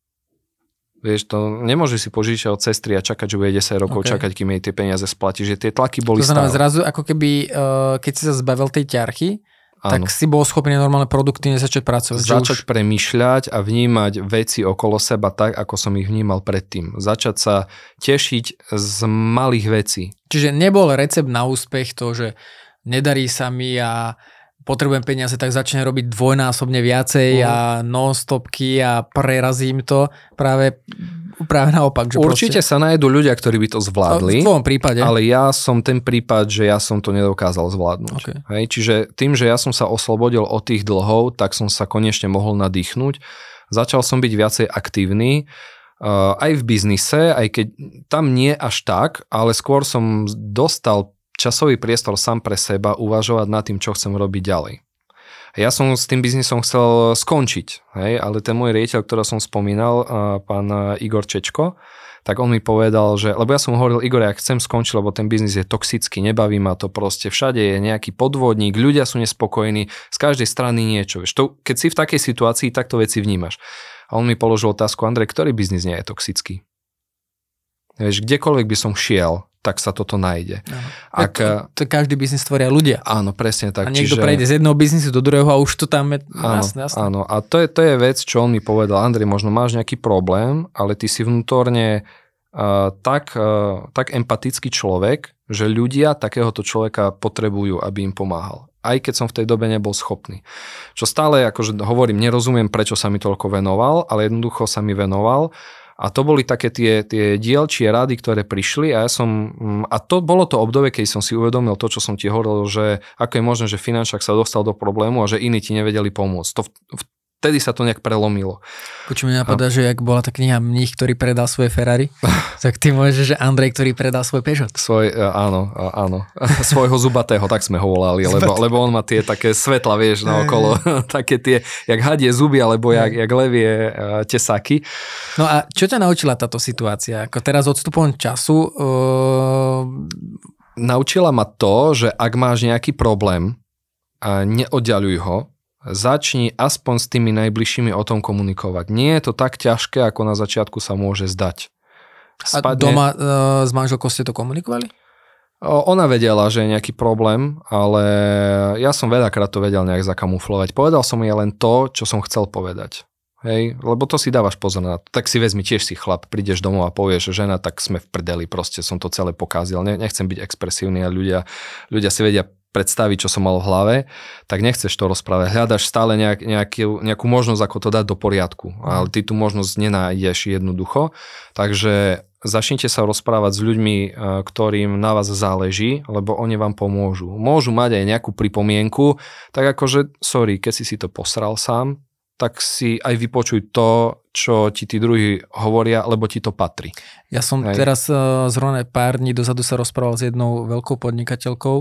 Vieš, to nemôžeš si požičať od sestry a čakať, že bude 10 rokov Ok. čakať, kým jej tie peniaze splatí, že tie tlaky boli To znamená stále. zrazu ako keby, uh, keď si sa zbavil tej ťarchy, Áno. tak si bol schopný normálne produktívne začať pracovať. Začať premýšľať a vnímať veci okolo seba tak, ako som ich vnímal predtým. Začať sa tešiť z malých vecí. Čiže nebol recept na úspech to, že nedarí sa mi a potrebujem peniaze, tak začne robiť dvojnásobne viacej Mhm. a non-stopky a prerazím to. Práve, práve naopak. Že Určite sa nájdú ľudia, ktorí by to proste, v zvládli, tvojom prípade. ale ja som ten prípad, že ja som to nedokázal zvládnuť. Okay. Hej, čiže tým, že ja som sa oslobodil od tých dlhov, tak som sa konečne mohol nadýchnuť. Začal som byť viacej aktívny, uh, aj v biznise, aj keď tam nie až tak, ale skôr som dostal časový priestor sám pre seba uvažovať nad tým, čo chcem robiť ďalej. Ja som s tým biznisom chcel skončiť, hej, ale ten môj riaditeľ, ktorý som spomínal, pán Igor Čečko, tak on mi povedal, že, lebo ja som hovoril, Igor, ja chcem skončiť, lebo ten biznis je toxický, nebaví ma to proste, všade je nejaký podvodník, ľudia sú nespokojní, z každej strany niečo. Vieš, to, keď si v takej situácii, takto veci vnímaš. A on mi položil otázku, Andrej, ktorý biznis nie je toxický? Vieš, kdekoľvek by som šiel, tak sa toto nájde. Áno. Ak, to, to každý biznis tvoria ľudia. áno, presne tak. a niekto čiže... prejde z jedného biznisu do druhého a už to tam je... Áno, jasné, jasné. áno. A to je, to je vec, čo on mi povedal. Andrej, možno máš nejaký problém, ale ty si vnútorne uh, tak, uh, tak empatický človek, že ľudia takéhoto človeka potrebujú, aby im pomáhal. Aj keď som v tej dobe nebol schopný. Čo stále, akože hovorím, nerozumiem, prečo sa mi toľko venoval, ale jednoducho sa mi venoval. A to boli také tie, tie dielčie rady, ktoré prišli a ja som, mm, a to bolo to obdobie, keď som si uvedomil to, čo som ti hovoril, že ako je možné, že finančák sa dostal do problému a že iní ti nevedeli pomôcť. To v, vtedy sa to nejak prelomilo. Počuť mi napadá, že ak bola tá kniha Mních, ktorý predal svoje Ferrari, tak ty môžeš, že Andrej, ktorý predal svoj Peugeot. Svoj, e, áno, áno. Svojho zubatého, tak sme ho volali, lebo, lebo on má tie také svetla, vieš, na okolo, také tie, jak hadie zuby, alebo jak, jak levie uh, tesaky. No a čo ťa naučila táto situácia? Ako teraz odstupom času... Uh... Naučila ma to, že ak máš nejaký problém, neoddaľuj ho, začni aspoň s tými najbližšími o tom komunikovať. Nie je to tak ťažké, ako na začiatku sa môže zdať. Spadne... A doma uh, s manželkou ste to komunikovali? Ona vedela, že je nejaký problém, ale ja som veľakrát to vedel nejak zakamuflovať. Povedal som jej len to, čo som chcel povedať. Hej, lebo to si dávaš pozor na to. Tak si vezmi tiež si chlap, prídeš domov a povieš, že žena, tak sme v prdeli, proste som to celé pokázil. Ne, nechcem byť expresívny a ľudia, ľudia si vedia predstaviť, čo som mal v hlave, tak nechceš to rozprávať. Hľadaš stále nejak, nejaký, nejakú možnosť, ako to dať do poriadku. Ale ty tú možnosť nenájdeš jednoducho. Takže začnite sa rozprávať s ľuďmi, e, ktorým na vás záleží, lebo oni vám pomôžu. Môžu mať aj nejakú pripomienku, tak akože, sorry, keď si si to posral sám, tak si aj vypočuj to, čo ti tí druhí hovoria, lebo ti to patrí. Ja som Hej. teraz uh, zrovna pár dní dozadu sa rozprával s jednou veľkou podnikateľkou,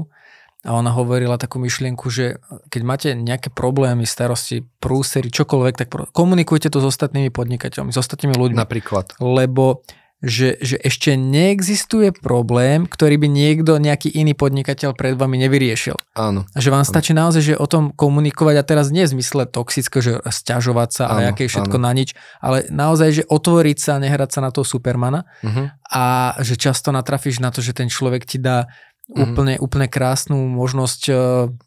a ona hovorila takú myšlienku, že keď máte nejaké problémy, starosti, prúsery, čokoľvek, tak komunikujte to s ostatnými podnikateľmi, s ostatnými ľuďmi. Napríklad. Lebo že, že ešte neexistuje problém, ktorý by niekto, nejaký iný podnikateľ pred vami nevyriešil. Áno. A že vám áno. stačí naozaj, že o tom komunikovať a teraz nie v zmysle toxické, že stiažovať sa áno, a aké všetko áno. na nič, ale naozaj, že otvoriť sa a nehrať sa na toho supermana uh-huh. a že často natrafíš na to, že ten človek ti dá mm-hmm. úplne, úplne krásnu možnosť uh,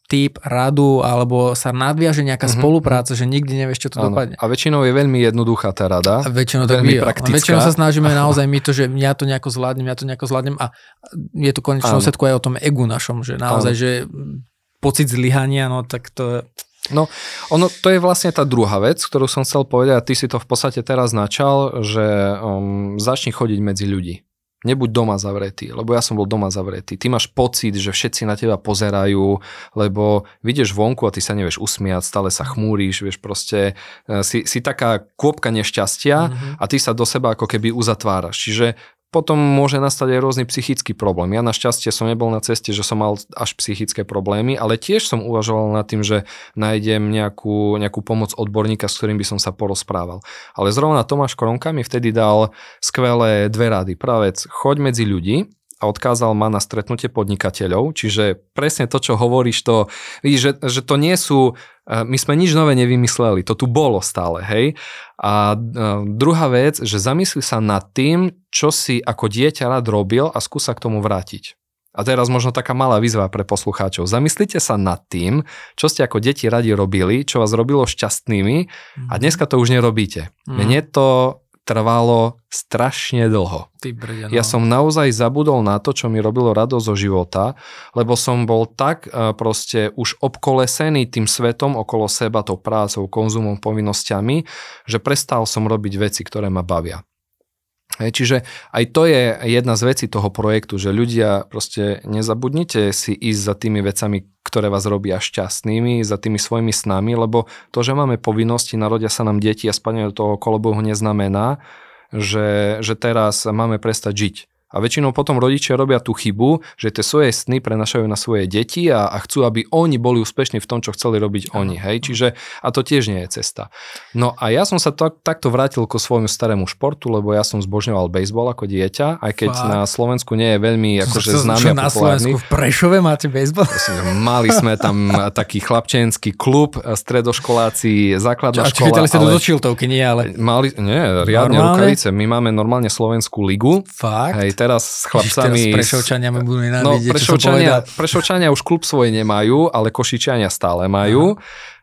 typ, radu, alebo sa nadviaže nejaká mm-hmm. spolupráca, že nikdy nevieš, čo to ano. dopadne. A väčšinou je veľmi jednoduchá tá rada. A väčšinou to veľmi praktická. A väčšinou sa snažíme naozaj my to, že ja to nejako zvládnem, ja to nejako zvládnem a je to konečnou setku aj o tom egu našom, že naozaj, ano. že pocit zlyhania, no tak to No, ono, to je vlastne tá druhá vec, ktorú som chcel povedať a ty si to v podstate teraz načal, že um, začni chodiť medzi ľudí. Nebuď doma zavretý, lebo ja som bol doma zavretý. Ty máš pocit, že všetci na teba pozerajú, lebo vidieš vonku a ty sa nevieš usmiať, stále sa chmúriš, vieš proste, e, si, si taká kôpka nešťastia mm-hmm. a ty sa do seba ako keby uzatváraš. Čiže potom môže nastať aj rôzny psychický problém. Ja našťastie som nebol na ceste, že som mal až psychické problémy, ale tiež som uvažoval nad tým, že nájdem nejakú, nejakú pomoc odborníka, s ktorým by som sa porozprával. Ale zrovna Tomáš Kronka mi vtedy dal skvelé dve rady. Prvá vec, choď medzi ľudí, a odkázal ma na stretnutie podnikateľov, čiže presne to, čo hovoríš, to, že, že to nie sú, e, my sme nič nové nevymysleli, to tu bolo stále, hej. A e, druhá vec, že zamysli sa nad tým, čo si ako dieťa rád robil a skúsa k tomu vrátiť. A teraz možno taká malá výzva pre poslucháčov. Zamyslite sa nad tým, čo ste ako deti radi robili, čo vás robilo šťastnými a mhm. dneska to už nerobíte. Mm. Mne to trvalo strašne dlho. Ty brde, no. Ja som naozaj zabudol na to, čo mi robilo radosť zo života, lebo som bol tak e, proste už obkolesený tým svetom okolo seba, tou prácou, konzumom, povinnosťami, že prestal som robiť veci, ktoré ma bavia. Hej, čiže aj to je jedna z vecí toho projektu, že ľudia proste nezabudnite si ísť za tými vecami, ktoré vás robia šťastnými, za tými svojimi snami, lebo to, že máme povinnosti, narodia sa nám deti a spadne do toho kolobohu neznamená, že, že teraz máme prestať žiť. A väčšinou potom rodičia robia tú chybu, že tie svoje sny prenašajú na svoje deti a, a chcú, aby oni boli úspešní v tom, čo chceli robiť oni. Hej? Čiže, a to tiež nie je cesta. No a ja som sa to, takto vrátil ko svojmu starému športu, lebo ja som zbožňoval baseball ako dieťa, aj keď Fakt. na Slovensku nie je veľmi akože známy a na Slovensku v Prešove máte baseball? Mali sme tam taký chlapčenský klub, stredoškoláci, základná čo, škola. A ste do Čiltovky, nie ale... Mali, nie, riadne normálne? rukavice. My máme normálne slovenskú ligu. Fakt? Hej, teraz s chlapcami... Teraz Prešovčania ma budú nenávidieť, no, Prešovčania, Prešovčania už klub svoj nemajú, ale Košičania stále majú. Aha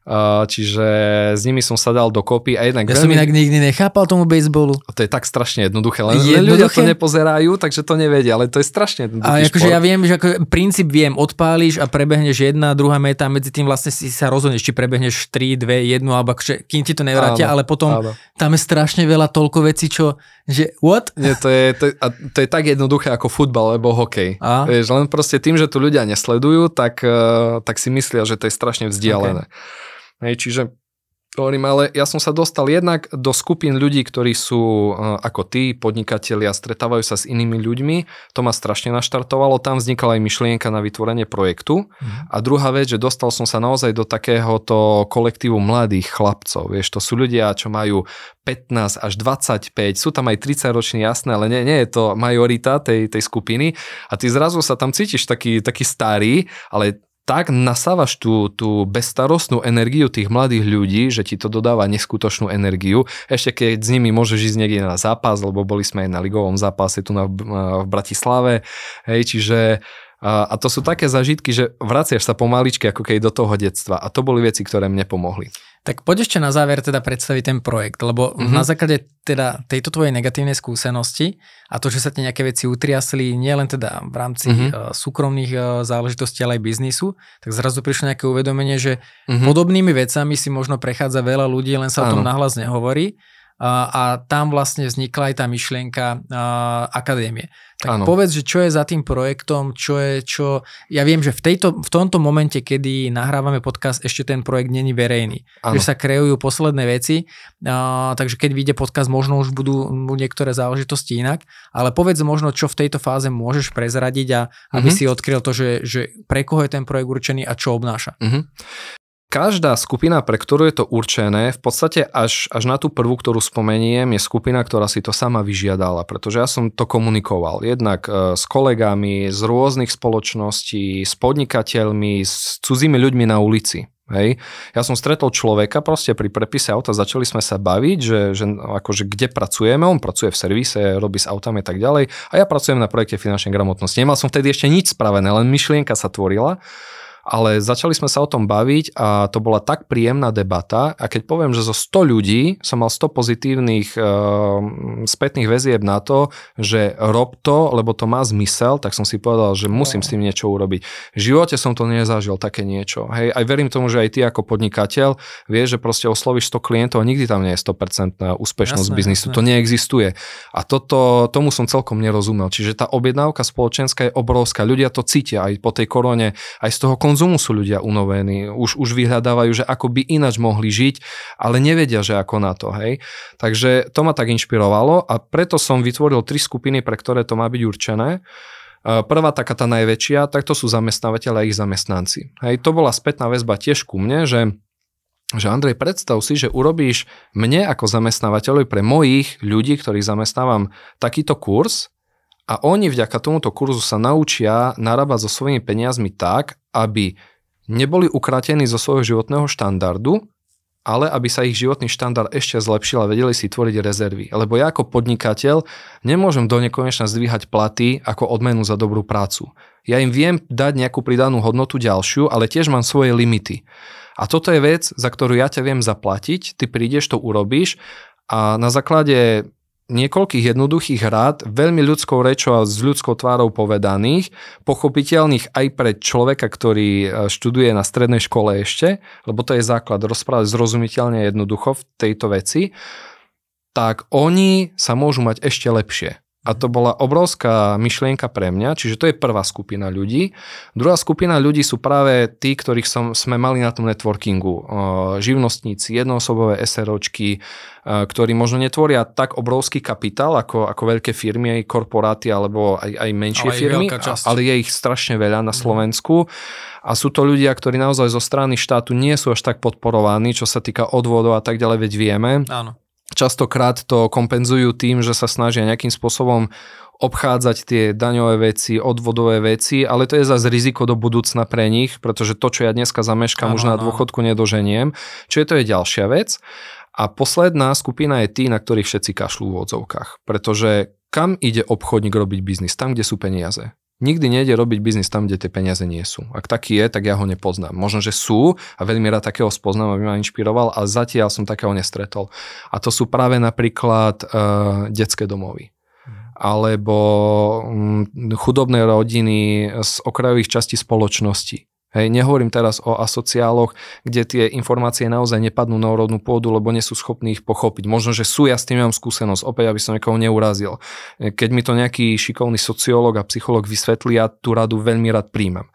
čiže s nimi som sa dal dokopy. A jednak ja veľmi... som inak nikdy nechápal tomu baseballu. To je tak strašne jednoduché, len, jednoduché? ľudia to nepozerajú, takže to nevedia, ale to je strašne jednoduché. A akože ja viem, že ako princíp viem, odpáliš a prebehneš jedna, druhá meta, medzi tým vlastne si sa rozhodneš, či prebehneš 3, 2, 1, alebo akože, kým ti to nevrátia, áno, ale potom áno. tam je strašne veľa toľko vecí, čo, že what? Nie, to, je, to, a to je tak jednoduché ako futbal alebo hokej. A? Vieš, len proste tým, že tu ľudia nesledujú, tak, eh, tak si myslia, že to je strašne vzdialené. Okay. Hej, čiže Hovorím, ale ja som sa dostal jednak do skupín ľudí, ktorí sú uh, ako ty, podnikatelia, stretávajú sa s inými ľuďmi. To ma strašne naštartovalo. Tam vznikla aj myšlienka na vytvorenie projektu. Mm. A druhá vec, že dostal som sa naozaj do takéhoto kolektívu mladých chlapcov. Vieš, to sú ľudia, čo majú 15 až 25, sú tam aj 30 roční, jasné, ale nie, nie je to majorita tej, tej skupiny. A ty zrazu sa tam cítiš taký, taký starý, ale tak nasávaš tú, tú bezstarostnú energiu tých mladých ľudí, že ti to dodáva neskutočnú energiu. Ešte keď s nimi môžeš ísť niekde na zápas, lebo boli sme aj na ligovom zápase tu na, v Bratislave. Hej, čiže a, a to sú také zažitky, že vraciaš sa pomaličky ako keď do toho detstva. A to boli veci, ktoré mne pomohli. Tak poď ešte na záver teda predstaviť ten projekt, lebo mm-hmm. na základe teda tejto tvojej negatívnej skúsenosti a to, že sa ti nejaké veci utriasli nielen teda v rámci mm-hmm. súkromných e, záležitostí, ale aj biznisu, tak zrazu prišlo nejaké uvedomenie, že mm-hmm. podobnými vecami si možno prechádza veľa ľudí, len sa Áno. o tom nahlas nehovorí a tam vlastne vznikla aj tá myšlienka akadémie. Tak ano. povedz, že čo je za tým projektom, čo je, čo... Ja viem, že v, tejto, v tomto momente, kedy nahrávame podcast, ešte ten projekt není verejný. Ano. Že sa kreujú posledné veci, a, takže keď vyjde podcast, možno už budú, niektoré záležitosti inak, ale povedz možno, čo v tejto fáze môžeš prezradiť a aby uh-huh. si odkryl to, že, že pre koho je ten projekt určený a čo obnáša. Uh-huh každá skupina, pre ktorú je to určené, v podstate až, až na tú prvú, ktorú spomeniem, je skupina, ktorá si to sama vyžiadala, pretože ja som to komunikoval jednak e, s kolegami z rôznych spoločností, s podnikateľmi, s cudzími ľuďmi na ulici. Hej. Ja som stretol človeka proste pri prepise auta, začali sme sa baviť, že, že akože kde pracujeme, on pracuje v servise, robí s autami a tak ďalej a ja pracujem na projekte finančnej gramotnosti. Nemal som vtedy ešte nič spravené, len myšlienka sa tvorila ale začali sme sa o tom baviť a to bola tak príjemná debata a keď poviem, že zo 100 ľudí som mal 100 pozitívnych e, spätných väzieb na to, že rob to, lebo to má zmysel, tak som si povedal, že musím s tým niečo urobiť. V živote som to nezažil také niečo. Hej, aj verím tomu, že aj ty ako podnikateľ vieš, že proste oslovíš 100 klientov a nikdy tam nie je 100% úspešnosť jasné, biznisu. Jasné. To neexistuje. A toto, tomu som celkom nerozumel. Čiže tá objednávka spoločenská je obrovská. Ľudia to cítia aj po tej korone, aj z toho konzumu sú ľudia unovení, už, už vyhľadávajú, že ako by ináč mohli žiť, ale nevedia, že ako na to, hej. Takže to ma tak inšpirovalo a preto som vytvoril tri skupiny, pre ktoré to má byť určené. Prvá taká tá najväčšia, tak to sú zamestnávateľe a ich zamestnanci. Hej, to bola spätná väzba tiež ku mne, že že Andrej, predstav si, že urobíš mne ako zamestnávateľovi pre mojich ľudí, ktorých zamestnávam, takýto kurz a oni vďaka tomuto kurzu sa naučia narábať so svojimi peniazmi tak, aby neboli ukratení zo svojho životného štandardu, ale aby sa ich životný štandard ešte zlepšil a vedeli si tvoriť rezervy. Lebo ja ako podnikateľ nemôžem do nekonečna zdvíhať platy ako odmenu za dobrú prácu. Ja im viem dať nejakú pridanú hodnotu ďalšiu, ale tiež mám svoje limity. A toto je vec, za ktorú ja ťa viem zaplatiť, ty prídeš, to urobíš a na základe niekoľkých jednoduchých rád, veľmi ľudskou rečou a s ľudskou tvárou povedaných, pochopiteľných aj pre človeka, ktorý e, študuje na strednej škole ešte, lebo to je základ rozprávať zrozumiteľne jednoducho v tejto veci, tak oni sa môžu mať ešte lepšie. A to bola obrovská myšlienka pre mňa, čiže to je prvá skupina ľudí. Druhá skupina ľudí sú práve tí, ktorých som, sme mali na tom networkingu. Živnostníci, jednoosobové SROčky, ktorí možno netvoria tak obrovský kapitál ako, ako veľké firmy, aj korporáty alebo aj, aj menšie ale firmy, ale je ich strašne veľa na mhm. Slovensku. A sú to ľudia, ktorí naozaj zo strany štátu nie sú až tak podporovaní, čo sa týka odvodov a tak ďalej, veď vieme. Áno. Častokrát to kompenzujú tým, že sa snažia nejakým spôsobom obchádzať tie daňové veci, odvodové veci, ale to je zase riziko do budúcna pre nich, pretože to, čo ja dneska zameškám, už na dôchodku nedoženiem. Čiže to je ďalšia vec. A posledná skupina je tí, na ktorých všetci kašľú v odzovkách. Pretože kam ide obchodník robiť biznis? Tam, kde sú peniaze. Nikdy nejde robiť biznis tam, kde tie peniaze nie sú. Ak taký je, tak ja ho nepoznám. Možno, že sú a veľmi rád takého spoznám, aby ma inšpiroval a zatiaľ som takého nestretol. A to sú práve napríklad uh, detské domovy alebo um, chudobné rodiny z okrajových častí spoločnosti. Hej, nehovorím teraz o asociáloch, kde tie informácie naozaj nepadnú na úrodnú pôdu, lebo nie sú schopní ich pochopiť. Možno, že sú, ja s tým mám skúsenosť, opäť, aby som niekoho neurazil. Keď mi to nejaký šikovný sociológ a psychológ vysvetlí, ja tú radu veľmi rád príjmem.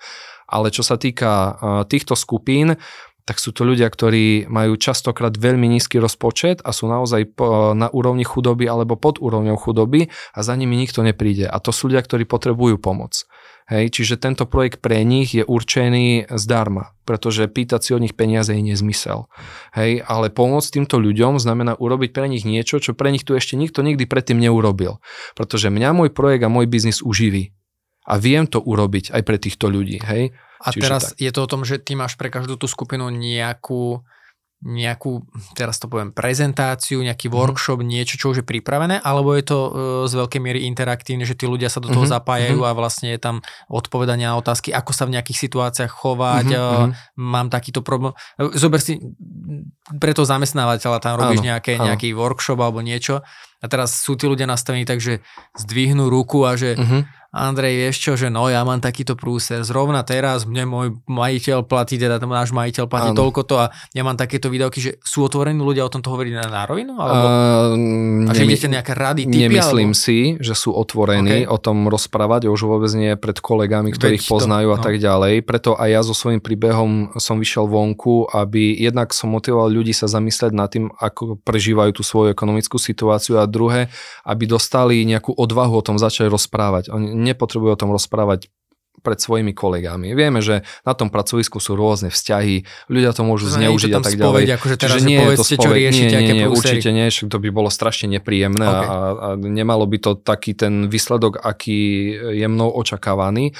Ale čo sa týka týchto skupín, tak sú to ľudia, ktorí majú častokrát veľmi nízky rozpočet a sú naozaj na úrovni chudoby alebo pod úrovňou chudoby a za nimi nikto nepríde. A to sú ľudia, ktorí potrebujú pomoc. Hej, čiže tento projekt pre nich je určený zdarma, pretože pýtať si od nich peniaze je nezmysel. Hej, ale pomôcť týmto ľuďom znamená urobiť pre nich niečo, čo pre nich tu ešte nikto nikdy predtým neurobil. Pretože mňa môj projekt a môj biznis uživí. A viem to urobiť aj pre týchto ľudí. Hej? A Čiže teraz tak. je to o tom, že ty máš pre každú tú skupinu nejakú nejakú, teraz to poviem, prezentáciu, nejaký mm-hmm. workshop, niečo, čo už je pripravené, alebo je to uh, z veľkej miery interaktívne, že tí ľudia sa do toho mm-hmm. zapájajú mm-hmm. a vlastne je tam odpovedanie na otázky, ako sa v nejakých situáciách chovať, mm-hmm. uh, mám takýto problém. Zober si, pre toho zamestnávateľa tam robíš áno, nejaké, áno. nejaký workshop alebo niečo a teraz sú tí ľudia nastavení tak, že zdvihnú ruku a že mm-hmm Andrej, vieš čo, že no ja mám takýto prúser, zrovna teraz mne môj majiteľ platí, teda náš majiteľ platí toľko to a ja mám takéto videoky, že sú otvorení ľudia o tomto hovoriť na, na rovinu? Alebo, uh, a že idete nejaké rady, typy? Nemyslím alebo? si, že sú otvorení okay. o tom rozprávať, už vôbec nie pred kolegami, ktorých Veď poznajú to, a no. tak ďalej. Preto aj ja so svojím príbehom som vyšiel vonku, aby jednak som motivoval ľudí sa zamyslieť nad tým, ako prežívajú tú svoju ekonomickú situáciu a druhé, aby dostali nejakú odvahu o tom začať rozprávať. Oni nepotrebujú o tom rozprávať pred svojimi kolegami. Vieme, že na tom pracovisku sú rôzne vzťahy, ľudia to môžu no, zneužiť a tak ďalej. Akože teraz, Čiže nie je to spoveď, čo riešite, nie, nie, nie, určite nie, to by bolo strašne nepríjemné okay. a, a nemalo by to taký ten výsledok, aký je mnou očakávaný.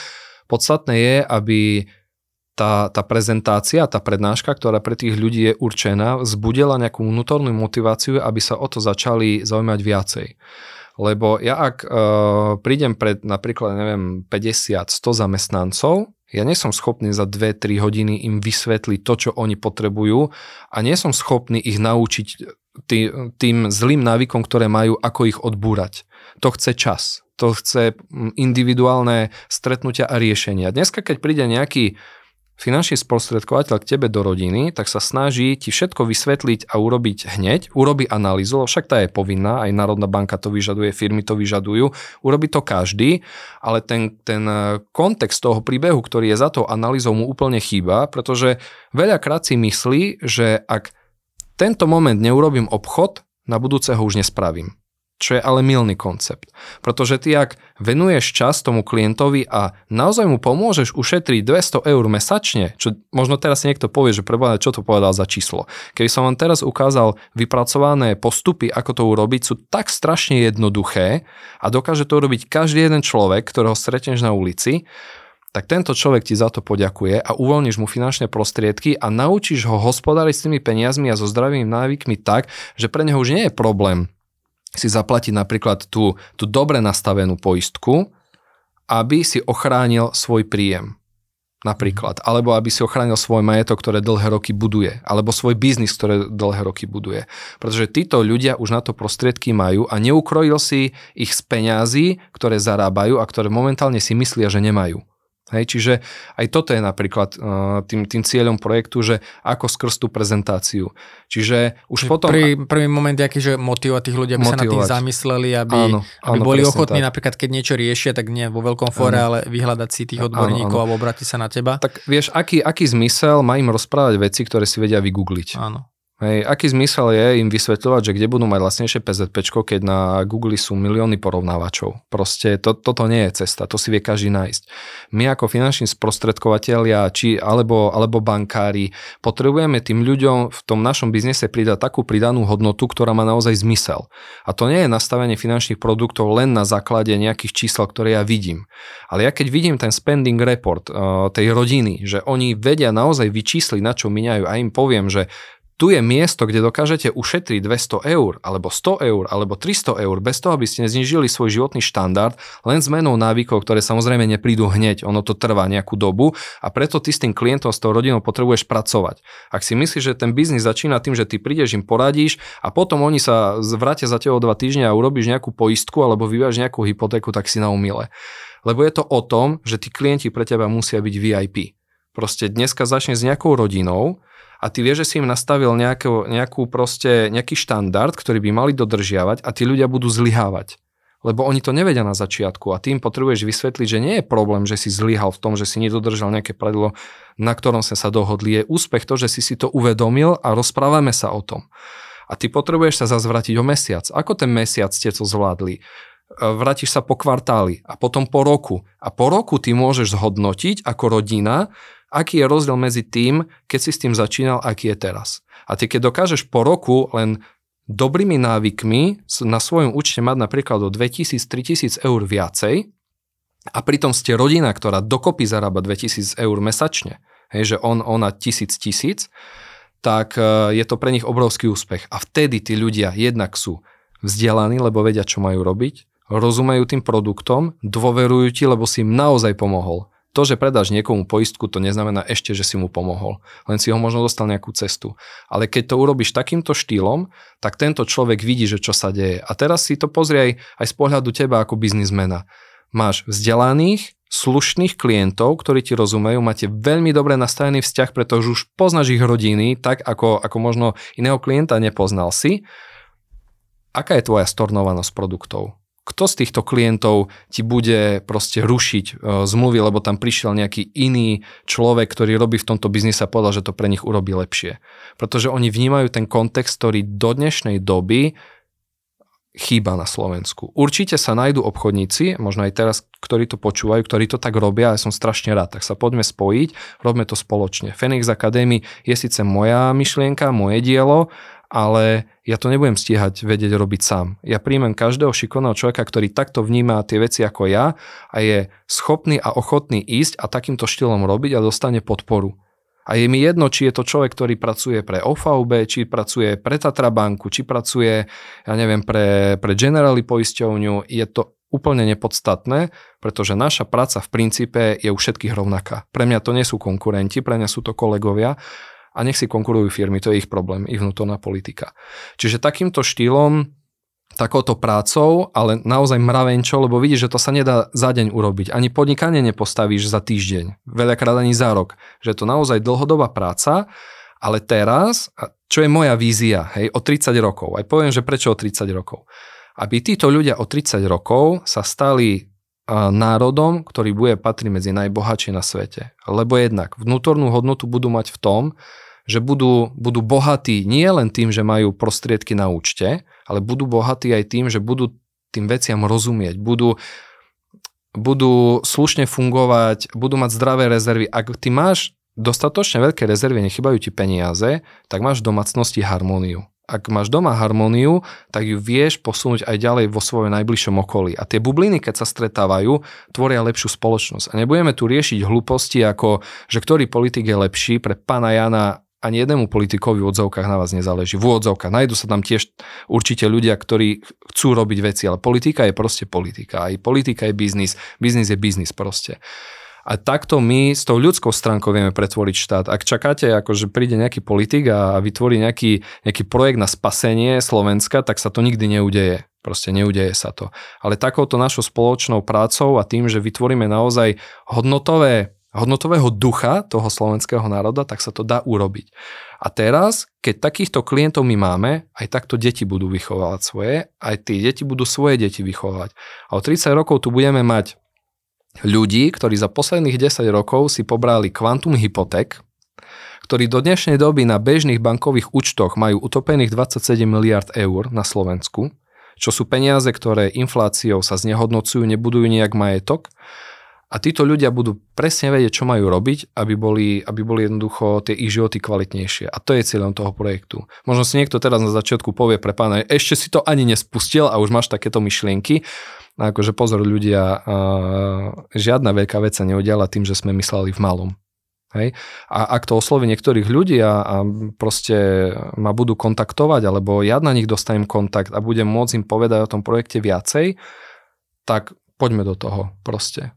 Podstatné je, aby tá, tá prezentácia, tá prednáška, ktorá pre tých ľudí je určená, vzbudila nejakú vnútornú motiváciu, aby sa o to začali zaujímať viacej. Lebo ja ak uh, prídem pred napríklad, neviem, 50-100 zamestnancov, ja nie som schopný za 2-3 hodiny im vysvetliť to, čo oni potrebujú a nie som schopný ich naučiť tý, tým zlým návykom, ktoré majú, ako ich odbúrať. To chce čas. To chce individuálne stretnutia a riešenia. Dneska, keď príde nejaký finančný sprostredkovateľ k tebe do rodiny, tak sa snaží ti všetko vysvetliť a urobiť hneď, urobi analýzu, však tá je povinná, aj Národná banka to vyžaduje, firmy to vyžadujú, urobi to každý, ale ten, ten eh, kontext toho príbehu, ktorý je za tou analýzou mu úplne chýba, pretože veľakrát si myslí, že ak tento moment neurobím obchod, na budúceho už nespravím čo je ale milný koncept. Pretože ty ak venuješ čas tomu klientovi a naozaj mu pomôžeš ušetriť 200 eur mesačne, čo možno teraz si niekto povie, že preboha, čo to povedal za číslo. Keby som vám teraz ukázal vypracované postupy, ako to urobiť, sú tak strašne jednoduché a dokáže to urobiť každý jeden človek, ktorého stretneš na ulici, tak tento človek ti za to poďakuje a uvoľníš mu finančné prostriedky a naučíš ho hospodáriť s tými peniazmi a so zdravými návykmi tak, že pre neho už nie je problém si zaplatiť napríklad tú, tú dobre nastavenú poistku, aby si ochránil svoj príjem. Napríklad. Alebo aby si ochránil svoj majetok, ktoré dlhé roky buduje. Alebo svoj biznis, ktoré dlhé roky buduje. Pretože títo ľudia už na to prostriedky majú a neukrojil si ich z peňazí, ktoré zarábajú a ktoré momentálne si myslia, že nemajú. Hej, čiže aj toto je napríklad uh, tým, tým cieľom projektu, že ako skrz tú prezentáciu. Čiže už čiže potom... Prvý, prvý moment je aký, že motivovať tých ľudí, aby motivovať. sa nad tým zamysleli, aby, áno, aby áno, boli ochotní tak. napríklad, keď niečo riešia, tak nie vo veľkom fóre, áno. ale vyhľadať si tých odborníkov áno, áno. alebo obrátiť sa na teba. Tak vieš, aký, aký zmysel má im rozprávať veci, ktoré si vedia vygoogliť. Áno. Hej, aký zmysel je im vysvetľovať, že kde budú mať lacnejšie PZP, keď na Google sú milióny porovnávačov. Proste to, toto nie je cesta, to si vie každý nájsť. My ako finanční sprostredkovateľia či, alebo, alebo bankári potrebujeme tým ľuďom v tom našom biznese pridať takú pridanú hodnotu, ktorá má naozaj zmysel. A to nie je nastavenie finančných produktov len na základe nejakých čísel, ktoré ja vidím. Ale ja keď vidím ten spending report uh, tej rodiny, že oni vedia naozaj vyčísliť, na čo miniajú a im poviem, že tu je miesto, kde dokážete ušetriť 200 eur, alebo 100 eur, alebo 300 eur, bez toho, aby ste znižili svoj životný štandard, len zmenou návykov, ktoré samozrejme neprídu hneď, ono to trvá nejakú dobu a preto ty s tým klientom, s tou rodinou potrebuješ pracovať. Ak si myslíš, že ten biznis začína tým, že ty prídeš im poradíš a potom oni sa vrátia za teba dva týždne a urobíš nejakú poistku alebo vyváš nejakú hypotéku, tak si na umile. Lebo je to o tom, že tí klienti pre teba musia byť VIP. Proste dneska začne s nejakou rodinou, a ty vieš, že si im nastavil nejakú, nejakú proste, nejaký štandard, ktorý by mali dodržiavať a tí ľudia budú zlyhávať. lebo oni to nevedia na začiatku a tým potrebuješ vysvetliť, že nie je problém, že si zlyhal v tom, že si nedodržal nejaké pravidlo, na ktorom sme sa dohodli. Je úspech to, že si si to uvedomil a rozprávame sa o tom. A ty potrebuješ sa zazvratiť o mesiac. Ako ten mesiac ste to zvládli? vrátiš sa po kvartáli a potom po roku. A po roku ty môžeš zhodnotiť ako rodina, aký je rozdiel medzi tým, keď si s tým začínal, aký je teraz. A ty keď dokážeš po roku len dobrými návykmi na svojom účte mať napríklad o 2000-3000 eur viacej a pritom ste rodina, ktorá dokopy zarába 2000 eur mesačne, hej, že on, ona tisíc tisíc, tak e, je to pre nich obrovský úspech. A vtedy tí ľudia jednak sú vzdelaní, lebo vedia, čo majú robiť, rozumejú tým produktom, dôverujú ti, lebo si im naozaj pomohol. To, že predáš niekomu poistku, to neznamená ešte, že si mu pomohol. Len si ho možno dostal nejakú cestu. Ale keď to urobíš takýmto štýlom, tak tento človek vidí, že čo sa deje. A teraz si to pozrie aj, aj z pohľadu teba ako biznismena. Máš vzdelaných, slušných klientov, ktorí ti rozumejú, máte veľmi dobre nastavený vzťah, pretože už poznáš ich rodiny, tak ako, ako možno iného klienta nepoznal si. Aká je tvoja stornovanosť produktov? Kto z týchto klientov ti bude proste rušiť e, zmluvy, lebo tam prišiel nejaký iný človek, ktorý robí v tomto biznise a povedal, že to pre nich urobí lepšie. Pretože oni vnímajú ten kontext, ktorý do dnešnej doby chýba na Slovensku. Určite sa nájdú obchodníci, možno aj teraz, ktorí to počúvajú, ktorí to tak robia ja som strašne rád, tak sa poďme spojiť, robme to spoločne. Phoenix Academy je síce moja myšlienka, moje dielo, ale ja to nebudem stíhať vedieť robiť sám. Ja príjmem každého šikovného človeka, ktorý takto vníma tie veci ako ja a je schopný a ochotný ísť a takýmto štýlom robiť a dostane podporu. A je mi jedno, či je to človek, ktorý pracuje pre OVB, či pracuje pre Tatra banku, či pracuje, ja neviem, pre, pre Generali poisťovňu. Je to úplne nepodstatné, pretože naša práca v princípe je u všetkých rovnaká. Pre mňa to nie sú konkurenti, pre mňa sú to kolegovia a nech si konkurujú firmy, to je ich problém, ich vnútorná politika. Čiže takýmto štýlom takouto prácou, ale naozaj mravenčo, lebo vidíš, že to sa nedá za deň urobiť. Ani podnikanie nepostavíš za týždeň, veľakrát ani za rok. Že je to naozaj dlhodobá práca, ale teraz, čo je moja vízia, hej, o 30 rokov, aj poviem, že prečo o 30 rokov. Aby títo ľudia o 30 rokov sa stali národom, ktorý bude patriť medzi najbohatšie na svete. Lebo jednak vnútornú hodnotu budú mať v tom, že budú, budú bohatí nie len tým, že majú prostriedky na účte, ale budú bohatí aj tým, že budú tým veciam rozumieť, budú, budú slušne fungovať, budú mať zdravé rezervy. Ak ty máš dostatočne veľké rezervy, nechybajú ti peniaze, tak máš v domácnosti harmóniu ak máš doma harmóniu, tak ju vieš posunúť aj ďalej vo svojom najbližšom okolí. A tie bubliny, keď sa stretávajú, tvoria lepšiu spoločnosť. A nebudeme tu riešiť hlúposti ako, že ktorý politik je lepší pre pána Jana ani jednému politikovi v odzovkách na vás nezáleží. V odzovkách. Najdu sa tam tiež určite ľudia, ktorí chcú robiť veci, ale politika je proste politika. Aj politika je biznis. Biznis je biznis proste. A takto my s tou ľudskou stránkou vieme pretvoriť štát. Ak čakáte, ako že príde nejaký politik a vytvorí nejaký, nejaký projekt na spasenie Slovenska, tak sa to nikdy neudeje. Proste neudeje sa to. Ale takouto našou spoločnou prácou a tým, že vytvoríme naozaj hodnotové hodnotového ducha toho slovenského národa, tak sa to dá urobiť. A teraz, keď takýchto klientov my máme, aj takto deti budú vychovávať svoje, aj tie deti budú svoje deti vychovávať. A o 30 rokov tu budeme mať ľudí, ktorí za posledných 10 rokov si pobrali kvantum hypoték, ktorí do dnešnej doby na bežných bankových účtoch majú utopených 27 miliard eur na Slovensku, čo sú peniaze, ktoré infláciou sa znehodnocujú, nebudujú nejak majetok. A títo ľudia budú presne vedieť, čo majú robiť, aby boli, aby boli jednoducho tie ich životy kvalitnejšie. A to je cieľom toho projektu. Možno si niekto teraz na začiatku povie pre pána, ešte si to ani nespustil a už máš takéto myšlienky. A akože pozor ľudia, žiadna veľká vec sa neudiala tým, že sme mysleli v malom. Hej? A ak to osloví niektorých ľudí a, a proste ma budú kontaktovať, alebo ja na nich dostanem kontakt a budem môcť im povedať o tom projekte viacej, tak poďme do toho proste.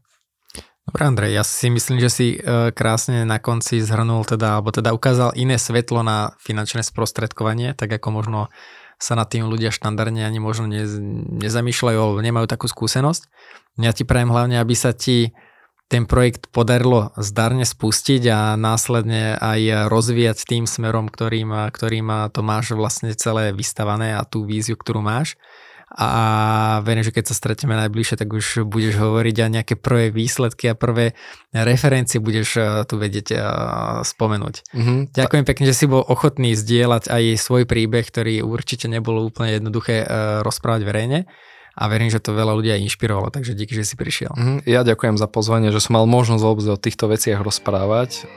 Dobre Andrej, ja si myslím, že si e, krásne na konci zhrnul teda, alebo teda ukázal iné svetlo na finančné sprostredkovanie, tak ako možno sa nad tým ľudia štandardne ani možno ne, nezamýšľajú alebo nemajú takú skúsenosť. Ja ti prajem hlavne, aby sa ti ten projekt podarilo zdarne spustiť a následne aj rozvíjať tým smerom, ktorým, ktorým to máš vlastne celé vystavané a tú víziu, ktorú máš. A verím, že keď sa stretneme najbližšie, tak už budeš hovoriť a nejaké prvé výsledky a prvé referencie budeš eh, tu vedieť eh, spomenúť. Mm-hmm. Ďakujem pekne, že si bol ochotný zdieľať aj svoj príbeh, ktorý určite nebolo úplne jednoduché eh, rozprávať verejne a verím, že to veľa ľudí aj inšpirovalo, takže díky, že si prišiel. Mm, ja ďakujem za pozvanie, že som mal možnosť vôbec o týchto veciach rozprávať,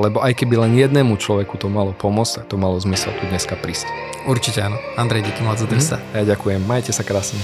lebo aj keby len jednému človeku to malo pomôcť, tak to malo zmysel tu dneska prísť. Určite áno. Andrej, díky moc za mm, Ja ďakujem, majte sa krásne.